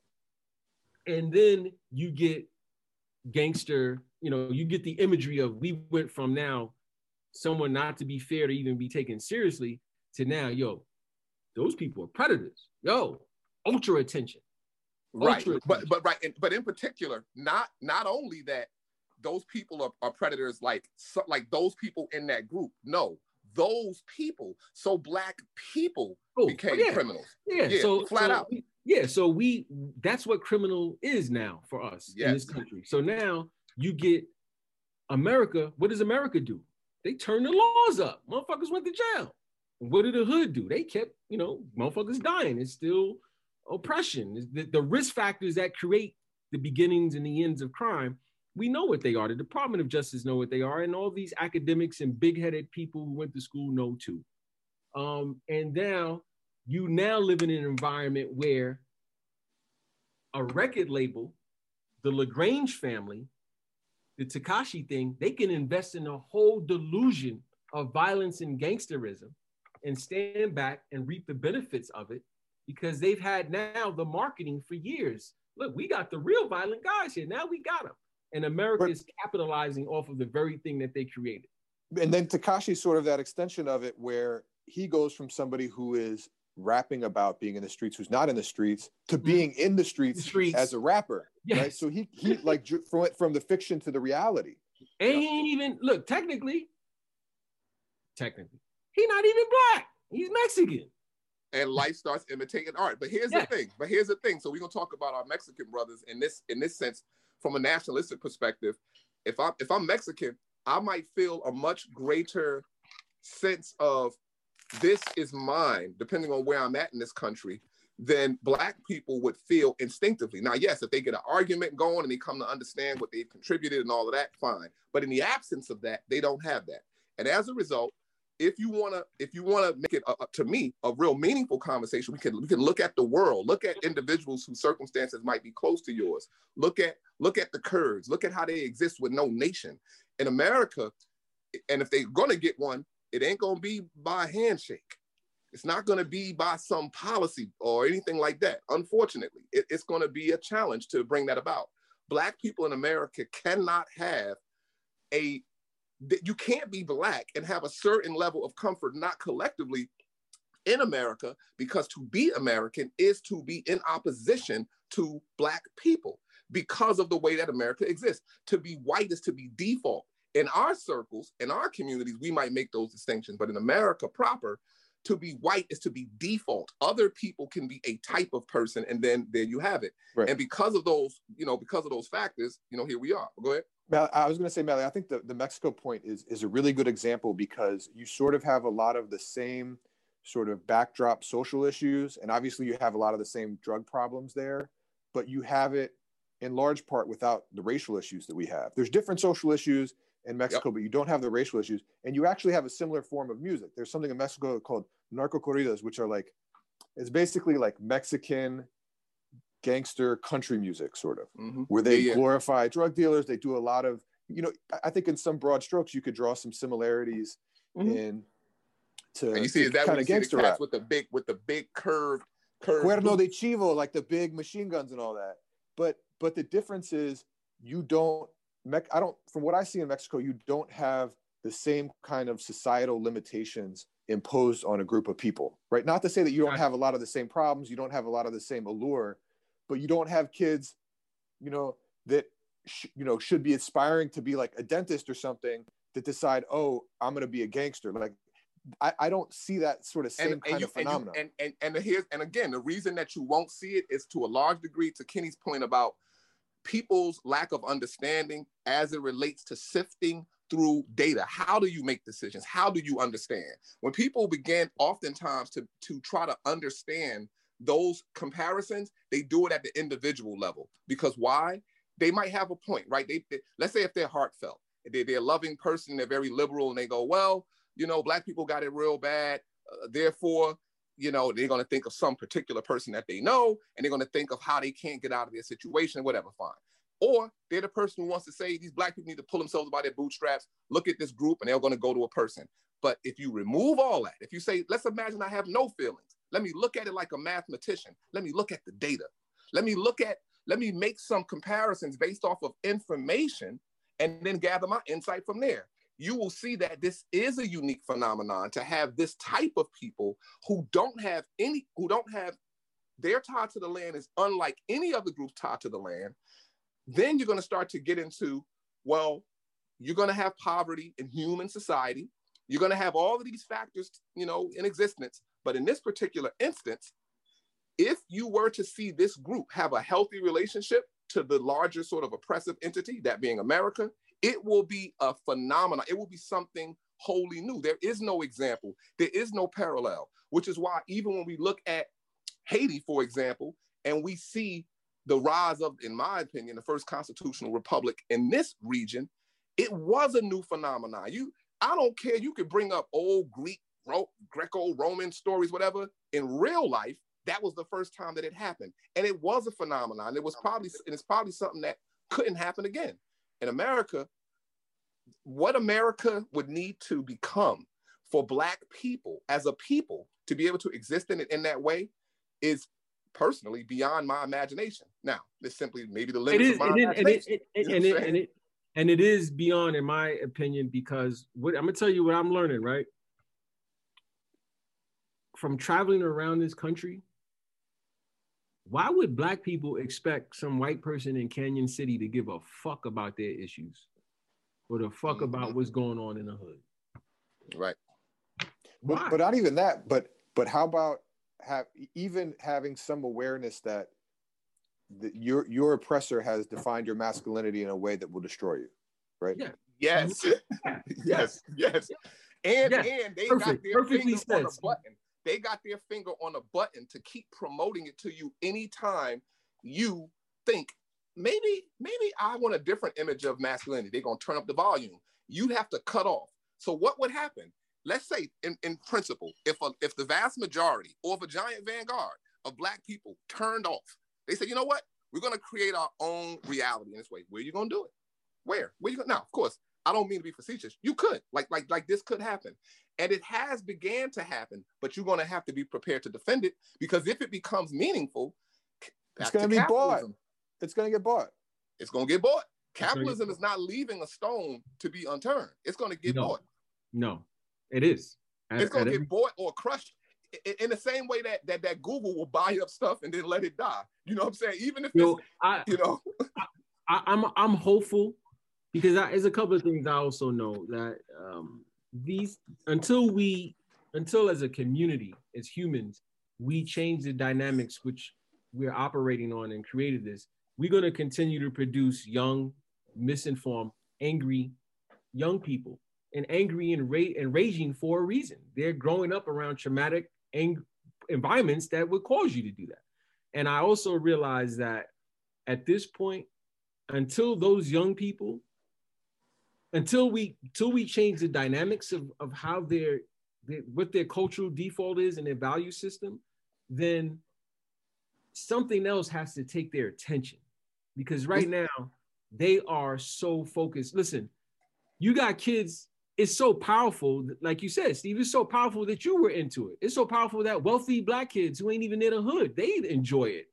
And then you get gangster, you know, you get the imagery of we went from now someone not to be fair to even be taken seriously to now, yo, those people are predators. Yo, ultra attention. right Ultra but but right and, but in particular not not only that those people are, are predators like so, like those people in that group no those people so black people Oh, became yeah. criminals Yeah, Yeah, so flat so out. we- yeah, so we that's what criminal is now for us in this country. So now you get America. What does America do? They turn the laws up. Motherfuckers went to jail. What did the hood do? They kept, you know, motherfuckers dying. It's still oppression. It's The, the risk factors that create the beginnings and the ends of crime, we know what they are. The Department of Justice know what they are, and all these academics and big-headed people who went to school know too. Um, and now you now live in an environment where a record label, the Lagrange family, the Tekashi thing, they can invest in a whole delusion of violence and gangsterism and stand back and reap the benefits of it because they've had now the marketing for years. Look, we got the real violent guys here. Now we got them. And America But- is capitalizing off of the very thing that they created. and then Tekashi's sort of that extension of it where he goes from somebody who is rapping about being in the streets who's not in the streets to being in the streets, Mm-hmm. The streets. as a rapper Yes. right so he he like from from the fiction to the reality And he ain't even look technically, technically, he not even black. He's Mexican. and life starts imitating art. But here's Yeah. the thing. But here's the thing. So we're gonna talk about our Mexican brothers in this in this sense from a nationalistic perspective. If I'm if I'm Mexican, I might feel a much greater sense of this is mine, depending on where I'm at in this country, then black people would feel instinctively. Now, yes, if they get an argument going and they come to understand what they've contributed and all of that, fine. But in the absence of that, they don't have that. And as a result, if you want to if you want to make it a, a- to me a real meaningful conversation we can we can look at the world look at individuals whose circumstances might be close to yours look at look at the kurds look at how they exist with no nation in america and if they're going to get one it ain't to be by handshake it's not to be by some policy or anything like that unfortunately it, it's to be a challenge to bring that about black people in america cannot have a you can't be black and have a certain level of comfort, not collectively in America, because to be American is to be in opposition to black people because of the way that America exists. To be white is to be default. In our circles, in our communities, we might make those distinctions, but in America proper, to be white is to be default. Other people can be a type of person, and then there you have it. Right. And because of those, you know, because of those factors, you know, here we are. Go ahead. Mal- I was going to say, Melly, I think the, the Mexico point is, is a really good example because you sort of have a lot of the same sort of backdrop social issues. And obviously, you have a lot of the same drug problems there, but you have it in large part without the racial issues that we have. There's different social issues in Mexico, but you don't have the racial issues. And you actually have a similar form of music. There's something in Mexico called narco corridos, which are like, it's basically like Mexican gangster country music, sort of Mhm. where they Yeah, yeah. glorify drug dealers. They do a lot of, you know, I- think in some broad strokes, you could draw some similarities Mhm. in to, And you see, that kind of gangster rap. with the big with the big curved curved Cuerno de? Chivo, like the big machine guns and all that. But but the difference is you don't. Mec- I don't. From what I see in Mexico, you don't have the same kind of societal limitations imposed on a group of people, right? Not to say that you don't have a lot of the same problems, you don't have a lot of the same allure, but you don't have kids, you know, that sh- you know should be aspiring to be like a dentist or something that decide, oh, I'm going to be a gangster. Like I, I don't see that sort of same kind you, of phenomenon. And, you, and, and and here's and again, the reason that you won't see it is to a large degree to Kenny's point about people's lack of understanding as it relates to sifting through data. How do you make decisions? How do you understand? When people begin oftentimes to, to try to understand those comparisons, they do it at the individual level. Because why? They might have a point, right? They, they let's say if they're heartfelt, they, they're a loving person, they're very liberal, and they go, well, you know, black people got it real bad. Uh, therefore, you know, they're going to think of some particular person that they know, and they're going to think of how they can't get out of their situation, whatever, fine. Or they're the person who wants to say these black people need to pull themselves by their bootstraps, look at this group, and they're going to go to a person. But if you remove all that, if you say, let's imagine I have no feelings, let me look at it like a mathematician. Let me look at the data. Let me look at, let me make some comparisons based off of information and then gather my insight from there you will see that this is a unique phenomenon to have this type of people who don't have any, who don't have their tie to the land is unlike any other group tied to the land. Then you're going to start to get into, well, you're going to have poverty in human society. You're going to have all of these factors, you know, in existence. But in this particular instance, if you were to see this group have a healthy relationship to the larger sort of oppressive entity, that being America, it will be a phenomenon. It will be something wholly new. There is no example, there is no parallel, which is why even when we look at Haiti, for example, and we see the rise of, in my opinion, the first constitutional republic in this region, it was a new phenomenon. You, I don't care. You could bring up old Greek, Greco-Roman stories, whatever. In real life, that was the first time that it happened, and it was a phenomenon. It was probably, and it's probably something that couldn't happen again in America, what America would need to become for Black people as a people to be able to exist in it in that way is personally beyond my imagination. Now, it's simply maybe the limits of my and imagination. It, and, it, and, it, and, it, and it is beyond, in my opinion, because what I'm gonna tell you what I'm learning, right? From traveling around this country, why would black people expect some white person in Canyon City to give a fuck about their issues or the fuck Mm-hmm. about what's going on in the hood? Right. But, but not even that. But but how about have even having some awareness that the, your your oppressor has defined your masculinity in a way that will destroy you, right? Yeah. Yes. yes. Yes. And Yes. and they Perfect. got their Perfectly finger on a said. button. They got their finger on a button to keep promoting it to you anytime you think maybe maybe I want a different image of masculinity. They're gonna turn up the volume. You'd have to cut off. So what would happen? Let's say in, in principle, if a, if the vast majority or if a giant vanguard of black people turned off, they said, you know what? We're gonna create our own reality in this way. Where are you gonna do it? Where? Where you going? Now, of course, I don't mean to be facetious. You could, like, like, like this could happen. And it has began to happen, but you're gonna have to be prepared to defend it because if it becomes meaningful, It's gonna to be bought. It's gonna get bought. It's gonna get bought. gonna get Capitalism is not leaving a stone to be unturned. It's gonna get No. bought. No, it is. At- It's gonna get every- bought or crushed i- i- in the same way that, that that Google will buy up stuff and then let it die. You know what I'm saying? Even if Yo, it's I, you know, I, I'm I'm hopeful because there's a couple of things I also know that um, these until we until as a community as humans we change the dynamics which we're operating on and created this we're going to continue to produce young misinformed angry young people. And angry and, ra- and raging for a reason. They're growing up around traumatic ang- environments that would cause you to do that. And i also realize that at this point until those young people until we until we change the dynamics of, of how their, their what their cultural default is and their value system then something else has to take their attention. Because right now they are so focused. Listen you got kids it's so powerful like you said steve it's so powerful that you were into it. It's so powerful that wealthy black kids who ain't even in the hood they enjoy it.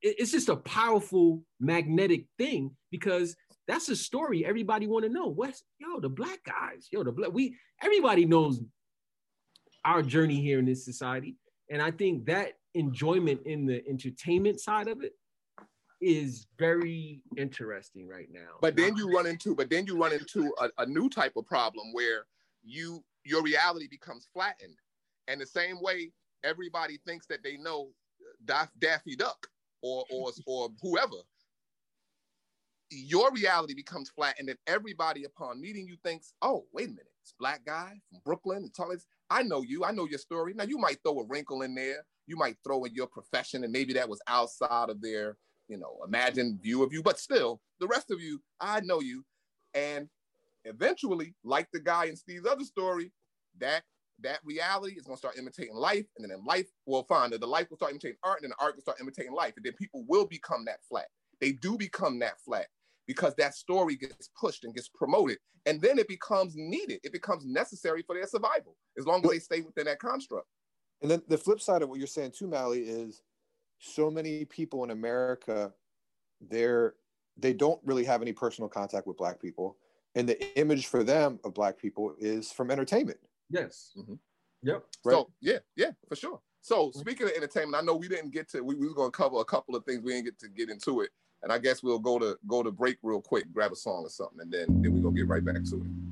It- it's just a powerful magnetic thing because that's a story everybody want to know. What's yo the black guys? Yo the black we everybody knows our journey here in this society, and I think that enjoyment in the entertainment side of it is very interesting right now. but then you run into but then you run into a, a new type of problem where you your reality becomes flattened. And the same way everybody thinks that they know uh, Daffy Duck or or or whoever, your reality becomes flat, and then everybody upon meeting you thinks, "Oh, wait a minute, it's black guy from Brooklyn and Tullis. I know you. I know your story. Now you might throw a wrinkle in there. You might throw in your profession, and maybe that was outside of their, you know, imagined view of you. But still, the rest of you, I know you, and eventually, like the guy in Steve's other story, that that reality is going to start imitating life, and then in life, well, fine, the life will start imitating art, and then the art will start imitating life, and then people will become that flat. They do become that flat because that story gets pushed and gets promoted, and then it becomes needed. It becomes necessary for their survival as long as they stay within that construct. And then the flip side of what you're saying too, Mally, is so many people in America, they're they don't really have any personal contact with black people. And the image for them of black people is from entertainment. Yes. Mhm. Yep. So yeah, yeah, for sure. So speaking of entertainment, I know we didn't get to we, we were gonna cover a couple of things. We didn't get to get into it. And I guess we'll go to go to break real quick, grab a song or something, and then then we're gonna get right back to it.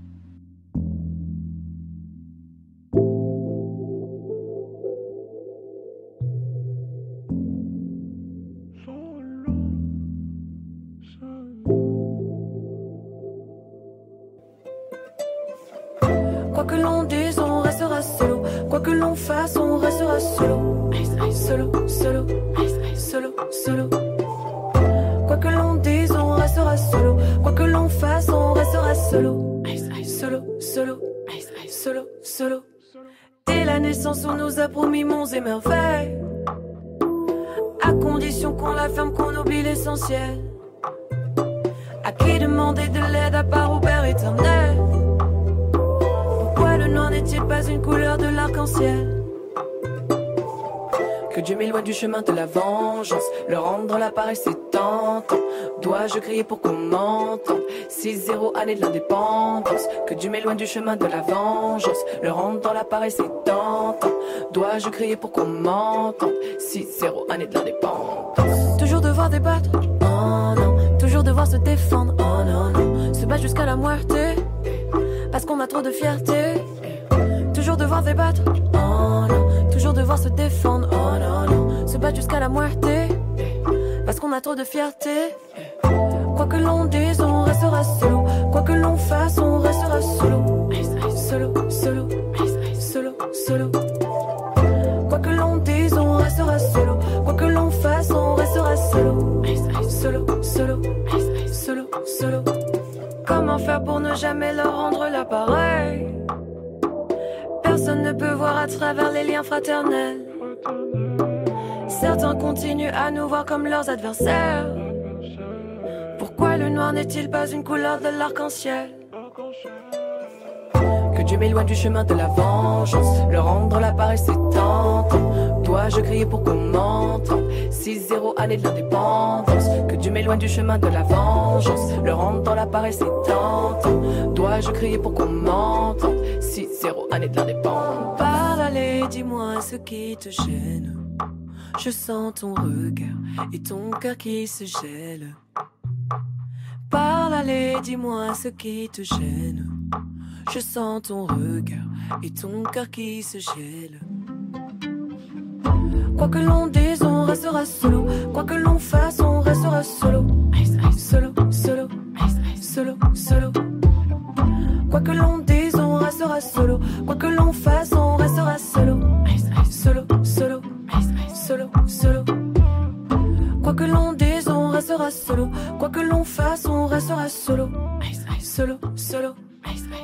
Solo. Solo, solo, solo, solo. Dès la naissance, on nous a promis monts et merveilles. À condition qu'on la ferme, qu'on oublie l'essentiel. À qui demander de l'aide à part au Père éternel? Pourquoi le noir n'est-il pas une couleur de l'arc-en-ciel? Que Dieu m'éloigne du chemin de la vengeance, le rendre l'appareil c'est tentant. Dois-je crier pour qu'on m'entende? 6-0 année de l'indépendance. Que Dieu m'éloigne du chemin de la vengeance, le rendre dans l'appareil c'est tentant. Dois-je crier pour qu'on m'entende? 6-0 année de l'indépendance. Toujours devoir débattre, oh. Toujours devoir se défendre, oh non. Se battre jusqu'à la muerte parce qu'on a trop de fierté. Toujours devoir débattre, oh. Devoir se défendre, oh non. Se battre jusqu'à la muerte, parce qu'on a trop de fierté. Quoi que l'on dise, on restera solo. Quoi que l'on fasse, on restera solo. Solo, solo, solo, solo. Quoi que l'on dise, on restera solo. Quoi que l'on fasse, on restera solo. Solo, solo, solo, solo. Comment faire pour ne jamais leur rendre l'appareil? Personne ne peut voir à travers les liens fraternels. Certains continuent à nous voir comme leurs adversaires. Pourquoi le noir n'est-il pas une couleur de l'arc-en-ciel? Que Dieu m'éloigne du chemin de la vengeance, le rendre l'appareil c'est tentant. Dois-je crier pour qu'on m'entende 6-0 année de l'indépendance. Que Dieu m'éloigne du chemin de la vengeance, le rendre dans l'appareil c'est tentant. Dois-je crier pour qu'on m'entende 6-0 année de l'indépendance. Parle, allez, dis-moi ce qui te gêne. Je sens ton regard et ton cœur qui se gèle. Parle, allez, dis-moi ce qui te gêne. Je sens ton regard et ton cœur qui se gèle. Quoi que l'on dise, on restera solo. Quoi que l'on fasse, on restera solo. Solo, solo, solo, solo. Quoi que l'on restera solo. Quoi que l'on fasse, on restera solo. Solo, solo, solo, solo. Quoi que l'on dise, on restera solo. Quoi que l'on fasse, on restera solo. Solo, solo,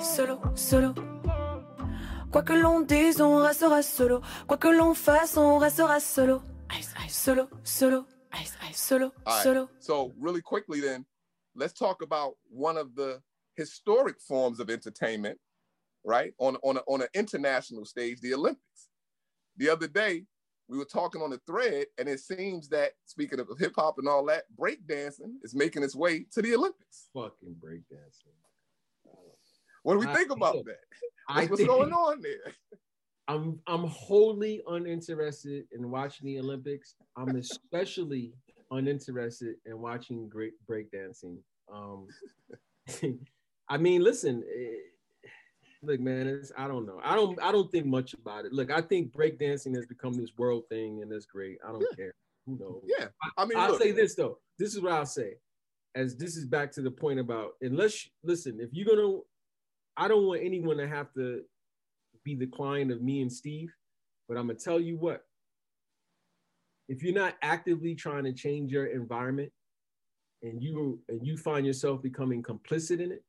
solo, solo. Quoi que l'on dise, on restera solo. Quoi que l'on fasse, on restera solo. Solo, solo, solo, solo. So really quickly then, let's talk about one of the historic forms of entertainment, right? On on a, on an international stage, the Olympics. The other day, we were talking on the thread, and it seems that speaking of hip hop and all that, breakdancing is making its way to the Olympics. Fucking breakdancing. What do we I think about think- that? What's going on there? I'm I'm wholly uninterested in watching the Olympics. I'm especially uninterested in watching great breakdancing. Um, I mean, listen, Look, man, it's, I don't know. I don't. I don't think much about it. Look, I think breakdancing has become this world thing, and that's great. I don't care. Who knows? Yeah, I mean, I'll look, say this though. This is what I'll say. As this is back to the point about unless listen, if you're gonna, I don't want anyone to have to be the client of me and Steve, but I'm gonna tell you what. If you're not actively trying to change your environment, and you and you find yourself becoming complicit in it,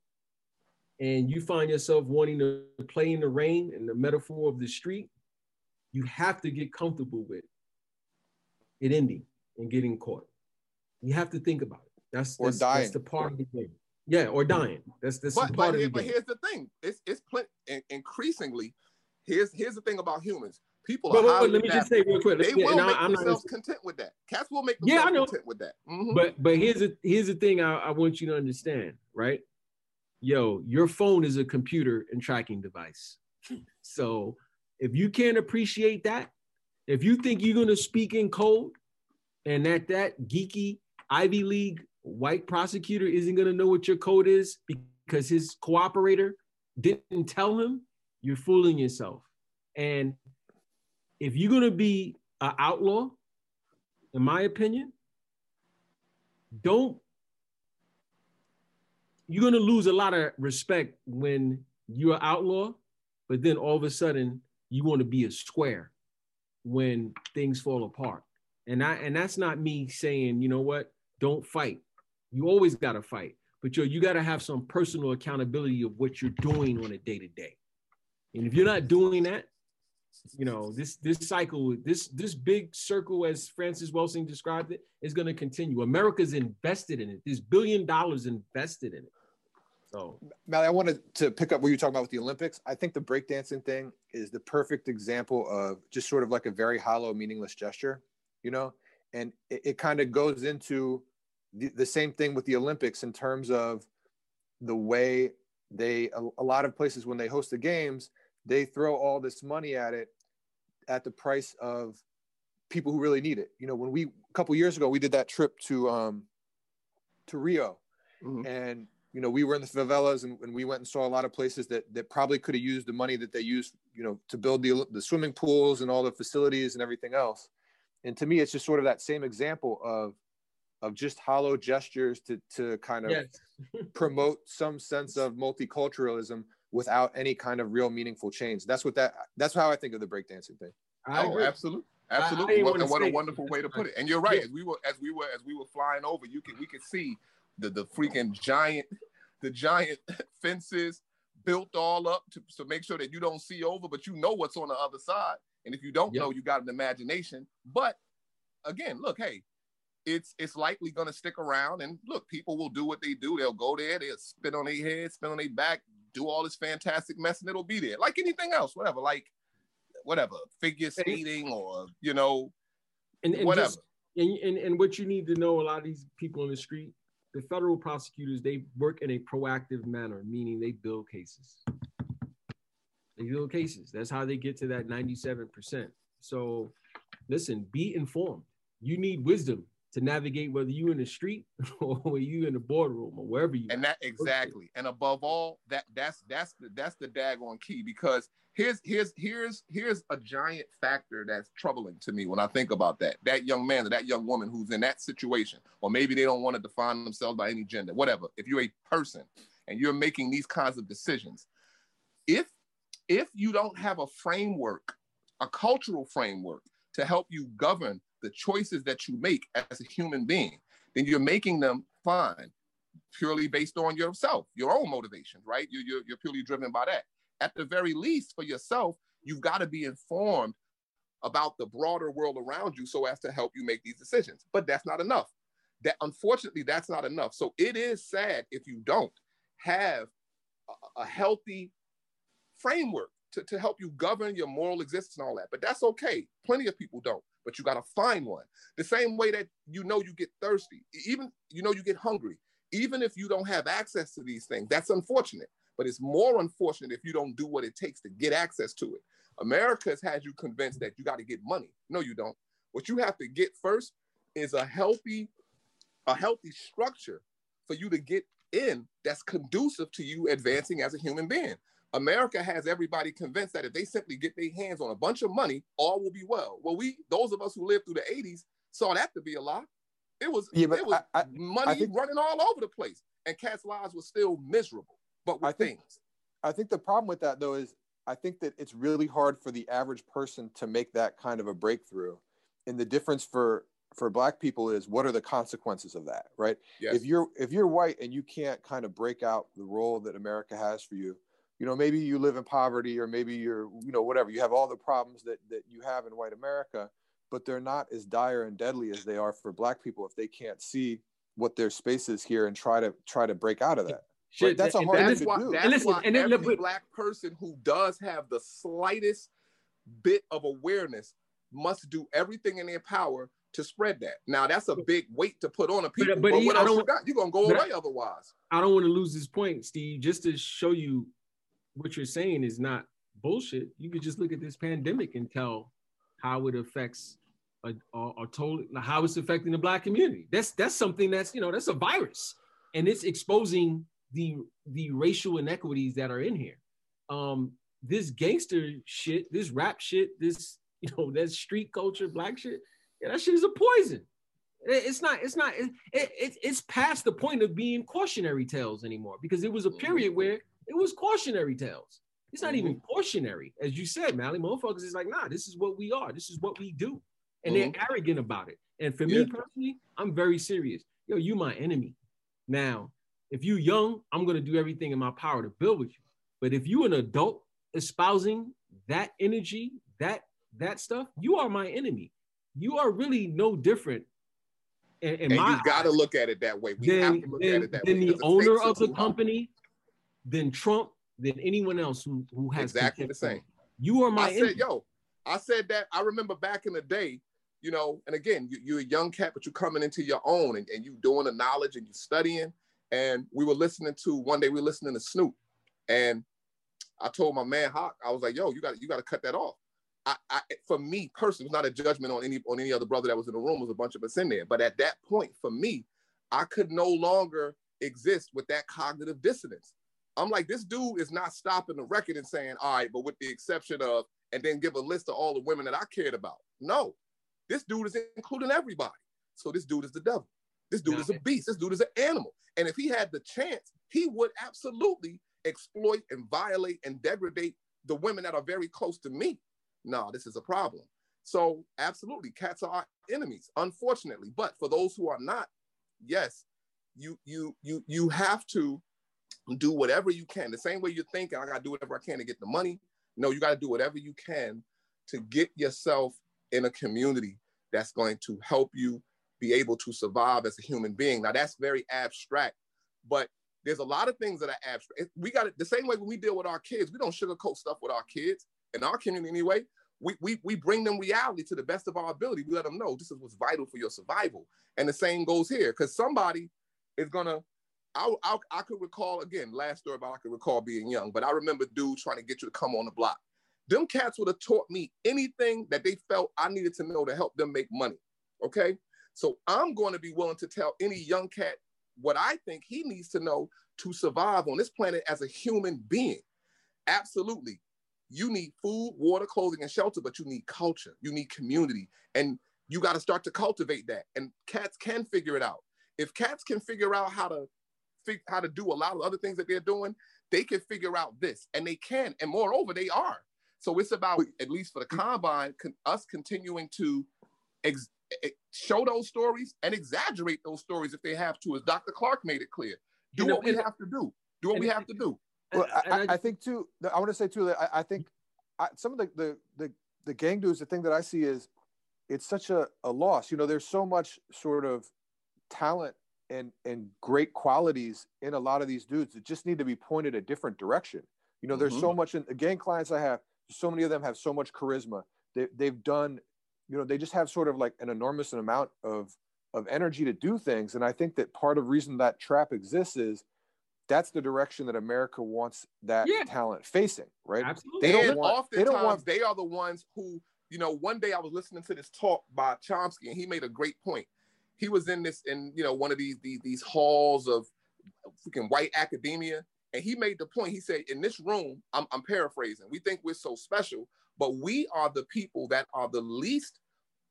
and you find yourself wanting to play in the rain and the metaphor of the street, you have to get comfortable with it ending and getting caught. You have to think about it. That's Or that's, dying. that's the part of the game. Yeah, or dying. That's that's but, the but, part of the but game. here's the thing. It's it's plen- increasingly. Here's here's the thing about humans. People But- are let me just say real quick, They will I- make I'm not themselves gonna- content with that. Cats will make Yeah, I themselves know. content with that. Mhm. But but here's the here's the thing I, I want you to understand, right? Yo, your phone is a computer and tracking device. So if you can't appreciate that, if you think you're gonna speak in code and that that geeky Ivy League white prosecutor isn't gonna know what your code is because his cooperator didn't tell him, you're fooling yourself. And if you're gonna be an outlaw, in my opinion, don't you're gonna lose a lot of respect when you're outlaw, but then all of a sudden you want to be a square when things fall apart. And I and that's not me saying, you know what, don't fight. You always gotta fight, but yo, you gotta have some personal accountability of what you're doing on a day to day. And if you're not doing that, you know this this cycle this this big circle as frances welsing described it is going to continue america's invested in it there's billion dollars invested in it so Mally, I wanted to pick up what you were talking about with the Olympics. I think the breakdancing thing is the perfect example of just sort of like a very hollow, meaningless gesture, you know? And it, it kind of goes into the, the same thing with the Olympics in terms of the way they, a, a lot of places when they host the games, they throw all this money at it at the price of people who really need it. You know, when we, a couple years ago, we did that trip to, um, to Rio and you know we were in the favelas and, and we went and saw a lot of places that that probably could have used the money that they used you know to build the the swimming pools and all the facilities and everything else and to me it's just sort of that same example of of just hollow gestures to to kind of Yes. promote some sense of multiculturalism without any kind of real meaningful change that's what that that's how i think of the breakdancing thing I oh, agree. absolutely, I- I absolutely. What, and what a wonderful way to put it. And you're right. As we were, as we were, as we were flying over, you could, we could see the the freaking giant, the giant fences built all up to, to make sure that you don't see over, but you know what's on the other side. And if you don't know, you got an imagination. But again, look, hey, it's it's likely going to stick around. And look, people will do what they do. They'll go there, they'll spit on their head, spit on their back, do all this fantastic mess, and it'll be there, like anything else, whatever, like whatever, figure skating or you know, and, and whatever. just- and, and and what you need to know a lot of these people in the street the federal prosecutors they work in a proactive manner meaning they build cases. They build cases. That's how they get to that 97% so listen be informed. You need wisdom to navigate whether you in the street or you in the boardroom or wherever you and that exactly. And above all that that's that's the that's the daggone key because here's here's here's here's a giant factor that's troubling to me when i think about that. That young man or that young woman who's in that situation or maybe they don't want to define themselves by any gender whatever. If you're a person and you're making these kinds of decisions if if you don't have a framework a cultural framework to help you govern the choices that you make as a human being then you're making them fine purely based on yourself, your own motivations, right? You're, you're, you're purely driven by that. At the very least, for yourself, you've got to be informed about the broader world around you so as to help you make these decisions. But that's not enough. That unfortunately, that's not enough. So it is sad if you don't have a, a healthy framework to, to help you govern your moral existence and all that. But that's okay. Plenty of people don't. But you got to find one. The same way that you know you get thirsty, even you know you get hungry even if you don't have access to these things, that's unfortunate. But it's more unfortunate if you don't do what it takes to get access to it. America has had you convinced that you got to get money. No, you don't. What you have to get first is a healthy, a healthy structure for you to get in that's conducive to you advancing as a human being. America has everybody convinced that if they simply get their hands on a bunch of money, all will be well. Well, we those of us who lived through the 80s saw that to be a lie. It was Yeah, it was I- I- money I think- running all over the place, and cats' lives were still miserable. But with I think- things, I think the problem with that though is I think that it's really hard for the average person to make that kind of a breakthrough. And the difference for for black people is what are the consequences of that, right? yes, If you're if you're white and you can't kind of break out the role that America has for you, you know, maybe you live in poverty or maybe you're, you know, whatever, you have all the problems that that you have in white America, but they're not as dire and deadly as they are for black people if they can't see what their space is here and try to try to break out of that. Shit, Right, that's a and- hard and thing that's to do. that's And listen, why and then- every but- black person who does have the slightest bit of awareness must do everything in their power to spread that. Now that's a big weight to put on a people, but, but he- what I else you don't- got? You're gonna go but I- away otherwise. I don't want to lose this point, Steve, just to show you what you're saying is not bullshit. You could just look at this pandemic and tell how it affects a, total how it's affecting the black community. That's that's something that's you know that's a virus, and it's exposing the the racial inequities that are in here. Um, this gangster shit, this rap shit, this you know that street culture, black shit, yeah, that shit is a poison. It- It's not. It's not. It, it, it's past the point of being cautionary tales anymore because it was a period where it was cautionary tales. It's not even mm-hmm. cautionary, as you said, Mally. Motherfuckers is like, nah, this is what we are. This is what we do, and they're mm-hmm. arrogant about it. And for Yeah. me personally, I'm very serious. Yo, you my enemy. Now, if you young, I'm gonna do everything in my power to build with you. But if you an adult espousing that energy, that that stuff, you are my enemy. You are really no different. In, in and you got to look at it that way. We than, have to look than, at it that than way. the because owner of the company, than Trump, than anyone else who, who has Exactly the same. me. You are my I enemy. said, yo, I said that. I remember back in the day, you know, and again, you, you're a young cat, but you're coming into your own and, and you doing the knowledge and you studying. And we were listening to one day we were listening to Snoop. And I told my man Hawk, I was like, yo, you got you got to cut that off. I, I for me personally, it's not a judgment on any on any other brother that was in the room. There was a bunch of us in there. But at that point, for me, I could no longer exist with that cognitive dissonance. I'm like, this dude is not stopping the record and saying, all right, but with the exception of, and then give a list of all the women that I cared about. No, this dude is including everybody. So this dude is the devil. This dude is a beast. This dude is an animal. And if he had the chance, he would absolutely exploit and violate and degrade the women that are very close to me. No, this is a problem. So absolutely, cats are our enemies, unfortunately. But for those who are not, yes, you you you you have to do whatever you can. The same way you're thinking, I gotta do whatever I can to get the money. No, you gotta do whatever you can to get yourself in a community that's going to help you be able to survive as a human being. Now that's very abstract, but there's a lot of things that are abstract. We got it the same way when we deal with our kids. We don't sugarcoat stuff with our kids in our community anyway. We, we, we bring them reality to the best of our ability. We let them know this is what's vital for your survival. And the same goes here because somebody is gonna. I, I I could recall again last story about I could recall being young, but I remember dudes trying to get you to come on the block. Them cats would have taught me anything that they felt I needed to know to help them make money. Okay, so I'm going to be willing to tell any young cat what I think he needs to know to survive on this planet as a human being. Absolutely. You need food, water, clothing, and shelter, but you need culture. You need community. And you got to start to cultivate that. And cats can figure it out. If cats can figure out how to fig- how to do a lot of other things that they're doing, they can figure out this. And they can. And moreover, they are. So it's about, at least for the combine, con- us continuing to ex- show those stories and exaggerate those stories if they have to, as Dr. Clarke made it clear. Do And- what we have to do. Do what we have to do. Well, I, I, I think too. I want to say too that I, I think I, some of the, the the the gang dudes. The thing that I see is it's such a, a loss. You know, there's so much sort of talent and and great qualities in a lot of these dudes that just need to be pointed a different direction. You know, there's Mhm. so much in the gang clients I have. So many of them have so much charisma. They they've done. You know, they just have sort of like an enormous amount of of energy to do things. And I think that part of reason that trap exists is that's the direction that America wants that Yeah. talent facing, right? Absolutely. They don't and want. They don't want. they are the ones who, you know, one day I was listening to this talk by Chomsky and he made a great point. He was in this in, you know, one of these these, these halls of freaking white academia And he made the point. He said, in this room, I'm, I'm paraphrasing. We think we're so special, but we are the people that are the least.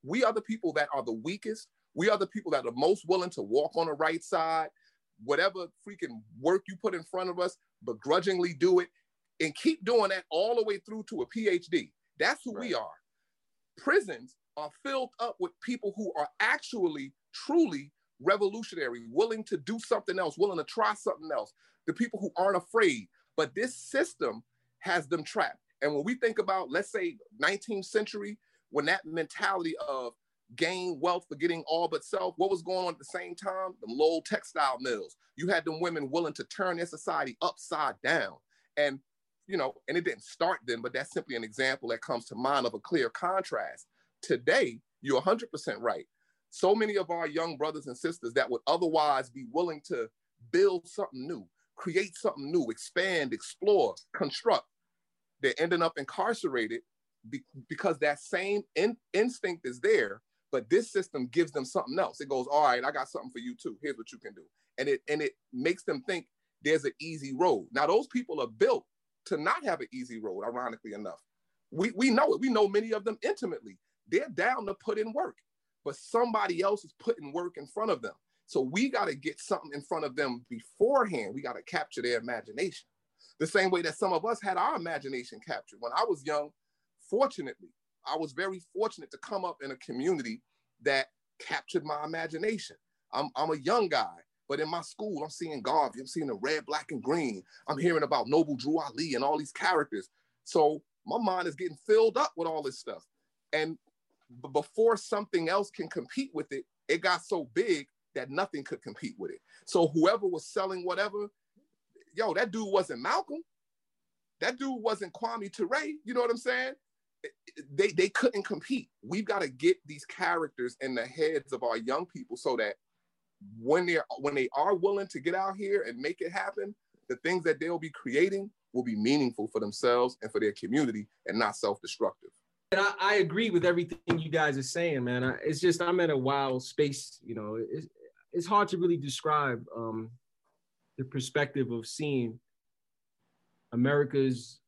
We are the people that are the weakest. We are the people that are most willing to walk on the right side. Whatever freaking work you put in front of us, begrudgingly do it, and keep doing that all the way through to a PhD. That's who we are. Prisons are filled up with people who are actually, truly revolutionary, willing to do something else, willing to try something else. The people who aren't afraid. But this system has them trapped. And when we think about, let's say, 19th century, when that mentality of gain wealth forgetting all but self, what was going on at the same time? The Lowell textile mills. You had them women willing to turn their society upside down. And you know, and it didn't start then, but that's simply an example that comes to mind of a clear contrast. Today, you're 100% right. So many of our young brothers and sisters that would otherwise be willing to build something new, create something new, expand, explore, construct, they're ending up incarcerated be- because that same in- instinct is there, but this system gives them something else. It goes, all right, I got something for you too. Here's what you can do. And it and it makes them think there's an easy road. Now, those people are built to not have an easy road, ironically enough. We, we know it. We know many of them intimately. They're down to put in work, but somebody else is putting work in front of them. So we got to get something in front of them beforehand. We got to capture their imagination. The same way that some of us had our imagination captured. When I was young, fortunately, I was very fortunate to come up in a community that captured my imagination. I'm, I'm a young guy, but in my school, I'm seeing Garvey, I'm seeing the red, black, and green. I'm hearing about Noble Drew Ali and all these characters. So my mind is getting filled up with all this stuff. And b- before something else can compete with it, it got so big that nothing could compete with it. So whoever was selling whatever, yo, that dude wasn't Malcolm. That dude wasn't Kwame Ture. You know what I'm saying? They they couldn't compete. We've got to get these characters in the heads of our young people so that when they're when they are willing to get out here and make it happen, the things that they'll be creating will be meaningful for themselves and for their community and not self-destructive. And I, I agree with everything you guys are saying, man. I, it's just I'm in a wild space. You know, it's, it's hard to really describe um, the perspective of seeing America's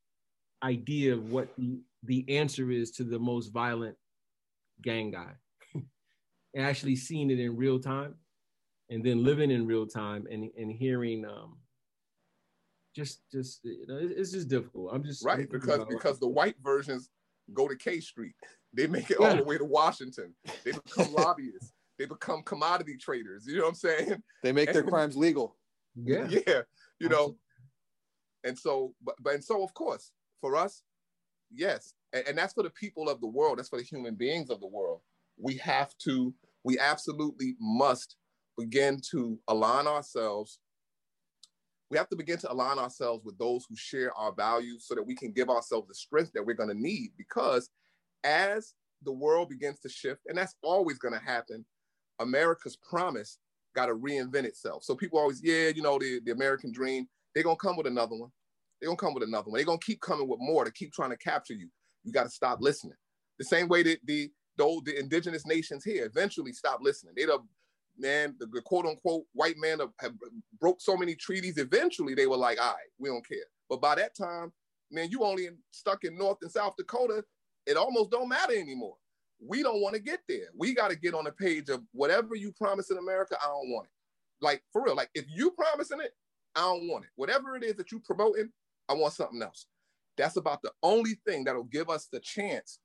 idea of what the, the answer is to the most violent gang guy, and actually seeing it in real time, and then living in real time and and hearing um, just just you know, it's, just difficult. I'm just Right, because because the white versions go to K Street. They make it all the way to Washington. They become lobbyists. They become commodity traders. You know what I'm saying? They make their crimes legal. Yeah. yeah you know and so but, but and so of course for us yes and, and that's for the people of the world that's for the human beings of the world we have to we absolutely must begin to align ourselves we have to begin to align ourselves with those who share our values so that we can give ourselves the strength that we're going to need because as the world begins to shift and that's always going to happen america's promise got to reinvent itself. So people always, yeah, you know, the, the American dream, they're going to come with another one. They're going to come with another one. They're going to keep coming with more to keep trying to capture you. You got to stop listening. The same way that the, the, the indigenous nations here eventually stop listening. They'd have, man, the, the quote unquote white man have, have broke so many treaties. Eventually they were like, all right, we don't care. But by that time, man, you only in, stuck in North and South Dakota. It almost don't matter anymore. We don't want to get there. We got to get on the page of whatever you promise in America, I don't want it. Like for real, like if you promising it, I don't want it. Whatever it is that you promoting, I want something else. That's about the only thing that'll give us the chance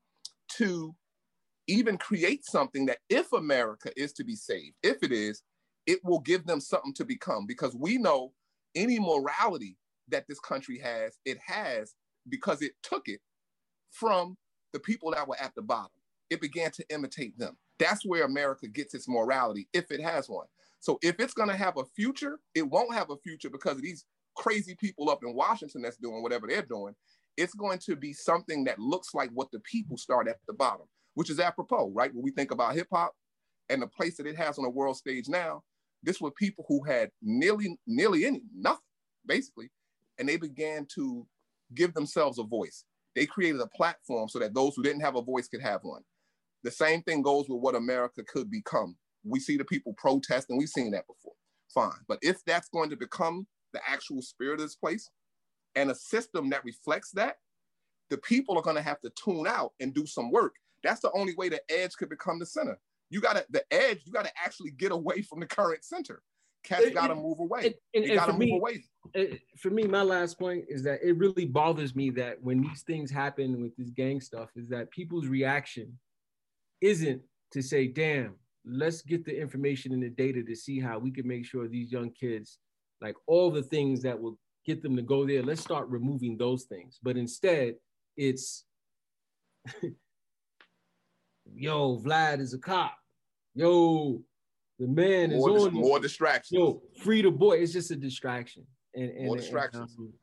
to even create something that if America is to be saved, if it is, it will give them something to become because we know any morality that this country has, it has because it took it from the people that were at the bottom. It began to imitate them. That's where America gets its morality, if it has one. So if it's going to have a future, it won't have a future because of these crazy people up in Washington that's doing whatever they're doing. It's going to be something that looks like what the people start at the bottom, which is apropos, right? When we think about hip hop and the place that it has on the world stage now, this were people who had nearly, nearly any nothing, basically, and they began to give themselves a voice. They created a platform so that those who didn't have a voice could have one. The same thing goes with what America could become. We see the people protesting. We've seen that before. Fine. But if that's going to become the actual spirit of this place, and a system that reflects that, the people are going to have to tune out and do some work. That's the only way the edge could become the center. You got to the edge. You got to actually get away from the current center. Cats got to move away. And, They and got to move me, away. it- for me, my last point is that it really bothers me that when these things happen with this gang stuff, is that people's reaction isn't to say, "Damn, let's get the information and the data to see how we can make sure these young kids, like all the things that will get them to go there, let's start removing those things." But instead, it's, "Yo, Vlad is a cop. Yo, the man is More, dis- on this more distractions. yo, free the boy. It's just a distraction, and, and More and, distractions. um,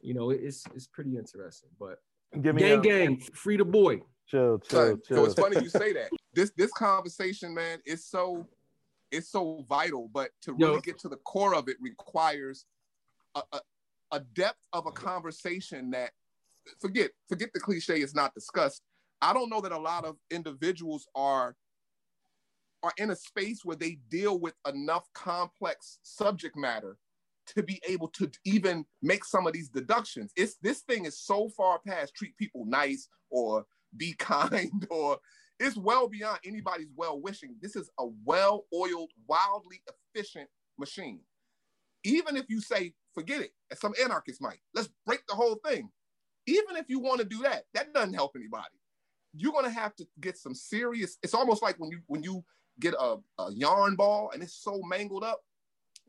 you know, it's it's pretty interesting. But Give me gang, a- gang, free the boy. Chill, chill, Son, chill. so it's funny you say that. This this conversation, man, is so it's so vital, but to Yo. really get to the core of it requires a, a, a depth of a conversation that forget forget the cliche is not discussed. I don't know that a lot of individuals are are in a space where they deal with enough complex subject matter to be able to even make some of these deductions. It's this thing is so far past treat people nice or be kind or it's well beyond anybody's well wishing. This is a well oiled, wildly efficient machine. Even if you say, forget it, as some anarchists might, let's break the whole thing. Even if you want to do that, that doesn't help anybody. You're gonna have to get some serious. It's almost like when you when you get a, a yarn ball and it's so mangled up,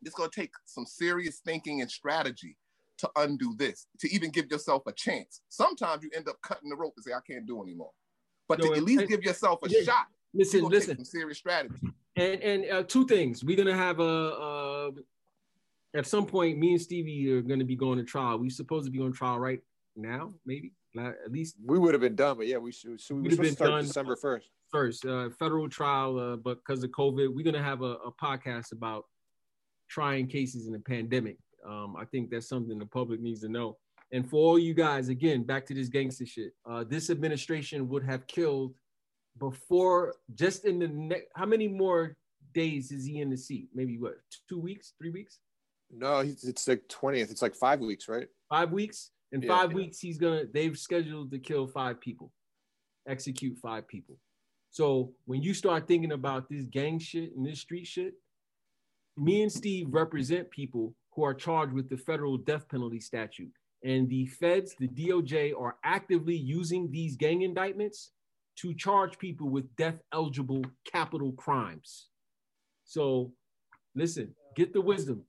it's gonna take some serious thinking and strategy to undo this, to even give yourself a chance. Sometimes you end up cutting the rope and say, I can't do anymore. But Yo, to at least give yourself a yeah, shot, Listen, listen, serious strategy. and and uh, two things. We're gonna have a. Uh, at some point, me and Stevie are gonna be going to trial. We supposed to be on trial right now, maybe At least We would have been done, but yeah, we should. So we We'd have been start done. December first. first uh, federal trial, uh, but because of COVID, we're gonna have a, a podcast about trying cases in the pandemic. Um, I think that's something the public needs to know. And for all you guys, again, back to this gangster shit. Uh, this administration would have killed before just in the next. How many more days is he in the seat? Maybe what? Two weeks? Three weeks? No, it's like twentieth. It's like five weeks, right? Five weeks? In Yeah. five weeks, he's gonna. They've scheduled to kill five people, execute five people. So when you start thinking about this gang shit and this street shit, me and Steve represent people who are charged with the federal death penalty statute. And the feds, the DOJ, are actively using these gang indictments to charge people with death eligible capital crimes. So listen, get the wisdom.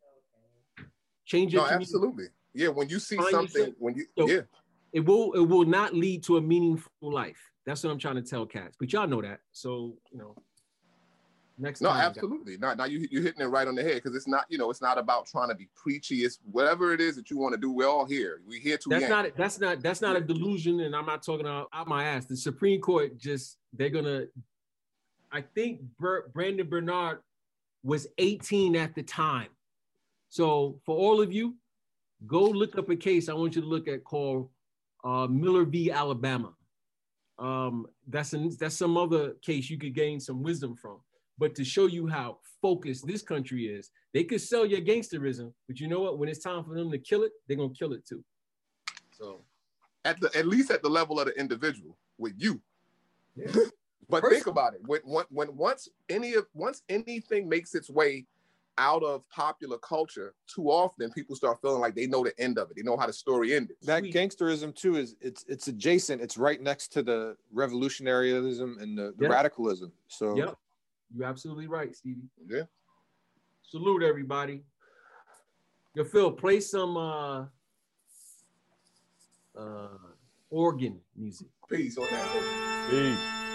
Change your No, community. absolutely. Yeah, when you see Find something, yourself- when you So, yeah, it will it will not lead to a meaningful life. That's what I'm trying to tell cats. But y'all know that. So, you know, next no, absolutely. Now, now you you're hitting it right on the head because it's not, you know, it's not about trying to be preachy. It's whatever it is that you want to do. We're all here. We here to That's yank. not that's not that's not a delusion, and I'm not talking out, out my ass. The Supreme Court just they're gonna. I think Ber- Brandon Bernard was 18 at the time. So for all of you, go look up a case. I want you to look at called uh, Miller v. Alabama. Um, that's an, that's some other case you could gain some wisdom from. But to show you how focused this country is, they could sell your gangsterism, but you know what? When it's time for them to kill it, they're gonna kill it too. So at the at least at the level of the individual with you. Yeah. but Personal. think about it. When, when when once any of once anything makes its way out of popular culture, too often people start feeling like they know the end of it. They know how the story ended. That Sweet. gangsterism too is it's it's adjacent. It's right next to the revolutionaryism and the, the Yeah. radicalism. So Yep, you're absolutely right, Stevie. Yeah. Salute everybody. Yo, Phil, play some uh uh organ music. Peace on that. Peace.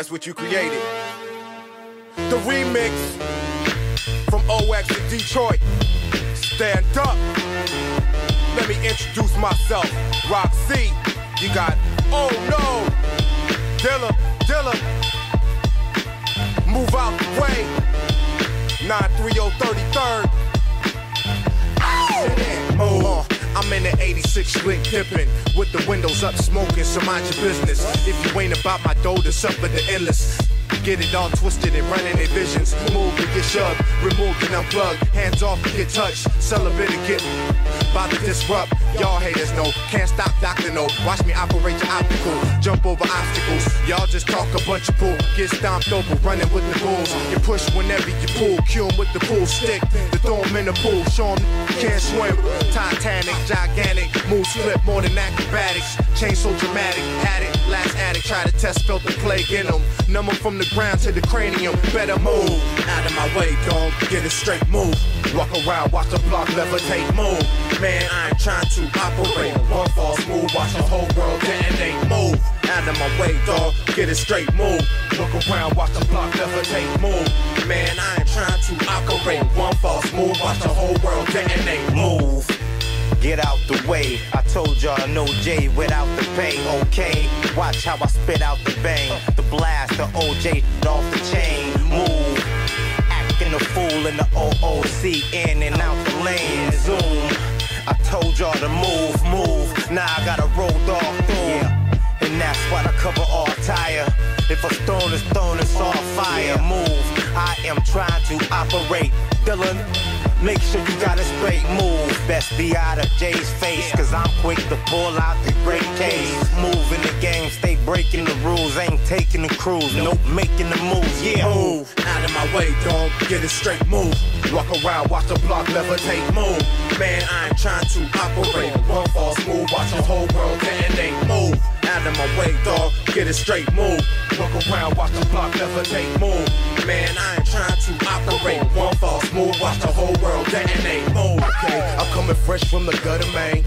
Guess what you created? The remix from OX to Detroit. Stand up. Let me introduce myself. C. You got, oh no. Dilla, Dilla. Move out the way. 93033rd. Oh, I'm in the 86 slick dipping with the windows up smoking, so mind your business. If you ain't about my dough, up with the endless. Get it all twisted and running their visions. Move and get shoved, remove and unplug. Hands off and get touched. Celibate and get about to disrupt. Y'all haters know, can't stop Dr. No. Watch me operate your optical, jump over obstacles. Y'all just talk a bunch of bull. Get stomped over, running with the bulls. You push whenever you pull, cue 'em with the pool stick. The throw 'em in the pool, show 'em can't swim. Titanic, gigantic, move slip more than acrobatics. Change so dramatic, had it. Last addict, try to test, felt the plague in them. Numb from the ground to the cranium. Better move out of my way, dog. Get a straight move. Walk around, watch the block levitate, move. Man, I ain't trying to operate. One false move, watch the whole world detonate. Move out of my way, dog. Get a straight move. Look around, watch the block levitate, move. Man, I ain't trying to operate. One false move, watch the whole world detonate. Move. Get out the way. I told y'all no J without the pay. Okay, watch how I spit out the bang. The blast, the OJ off the chain. Move. Acting a fool in the OOC. In and out the lane. Zoom. I told y'all to move, move. Now I gotta roll dog through. Yeah. And that's why I cover all tire. If a stone is thrown, it's all fire. Move. I am trying to operate. Dylan, make sure you got a straight move. Best be out of Jay's face, cause I'm quick to pull out the great case. Move in the game, stay breaking the rules. Ain't taking the cruise, nope, making the moves. Yeah, move out of my way, dog. Get a straight move. Walk around, watch the block levitate, move. Man, I ain't trying to operate. One false move, watch the whole world detonate. Move out of my way, dog. Get a straight move. Walk around, watch the block levitate, move. Man, I ain't trying to operate. One false move, watch the whole world detonate. Move. Okay, I'm coming fresh from the gutter, man.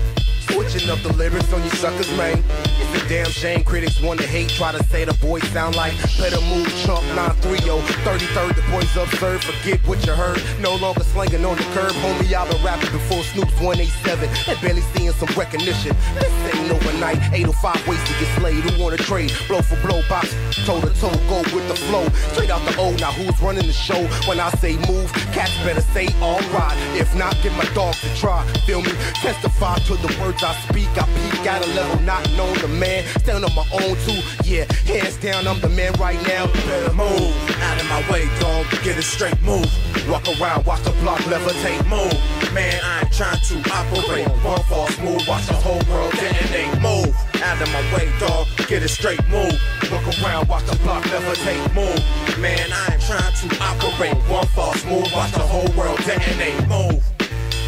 Switching up the lyrics on you suckers, man. It's a damn shame critics want to hate, try to say the boys sound like better move chump 930 33rd. The boys absurd, forget what you heard. No longer slinging on the curb, homie. I've been rapping before Snoop's 187 and barely seeing some recognition. This ain't overnight. 805 ways to get slayed. Who wanna trade? Blow for blow, box toe to toe, go with the flow. Straight out the O. Now who's running the show? When I say move, cats better say alright. If not, get my dogs to try. Feel me? Testify to the words I speak. I peak at a level not known to man. Stand on my own too. Yeah, hands down, I'm the man right now. Better move out of my way, dog. Get a straight move. Walk around, watch the block levitate, move. Man, I ain't trying to operate. One false move, watch the whole world detonate, move. Out of my way, dog. Get a straight move. Look around, watch the block levitate, move. Man, I ain't trying to operate. One false move, watch the whole world detonate, move.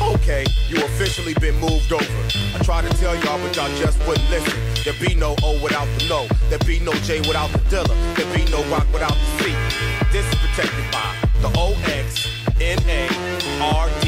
Okay, you officially been moved over. I tried to tell y'all, but y'all just wouldn't listen. There be no O without the no. There be no J without the Dilla. There be no rock without the C. This is protected by the O X N A R D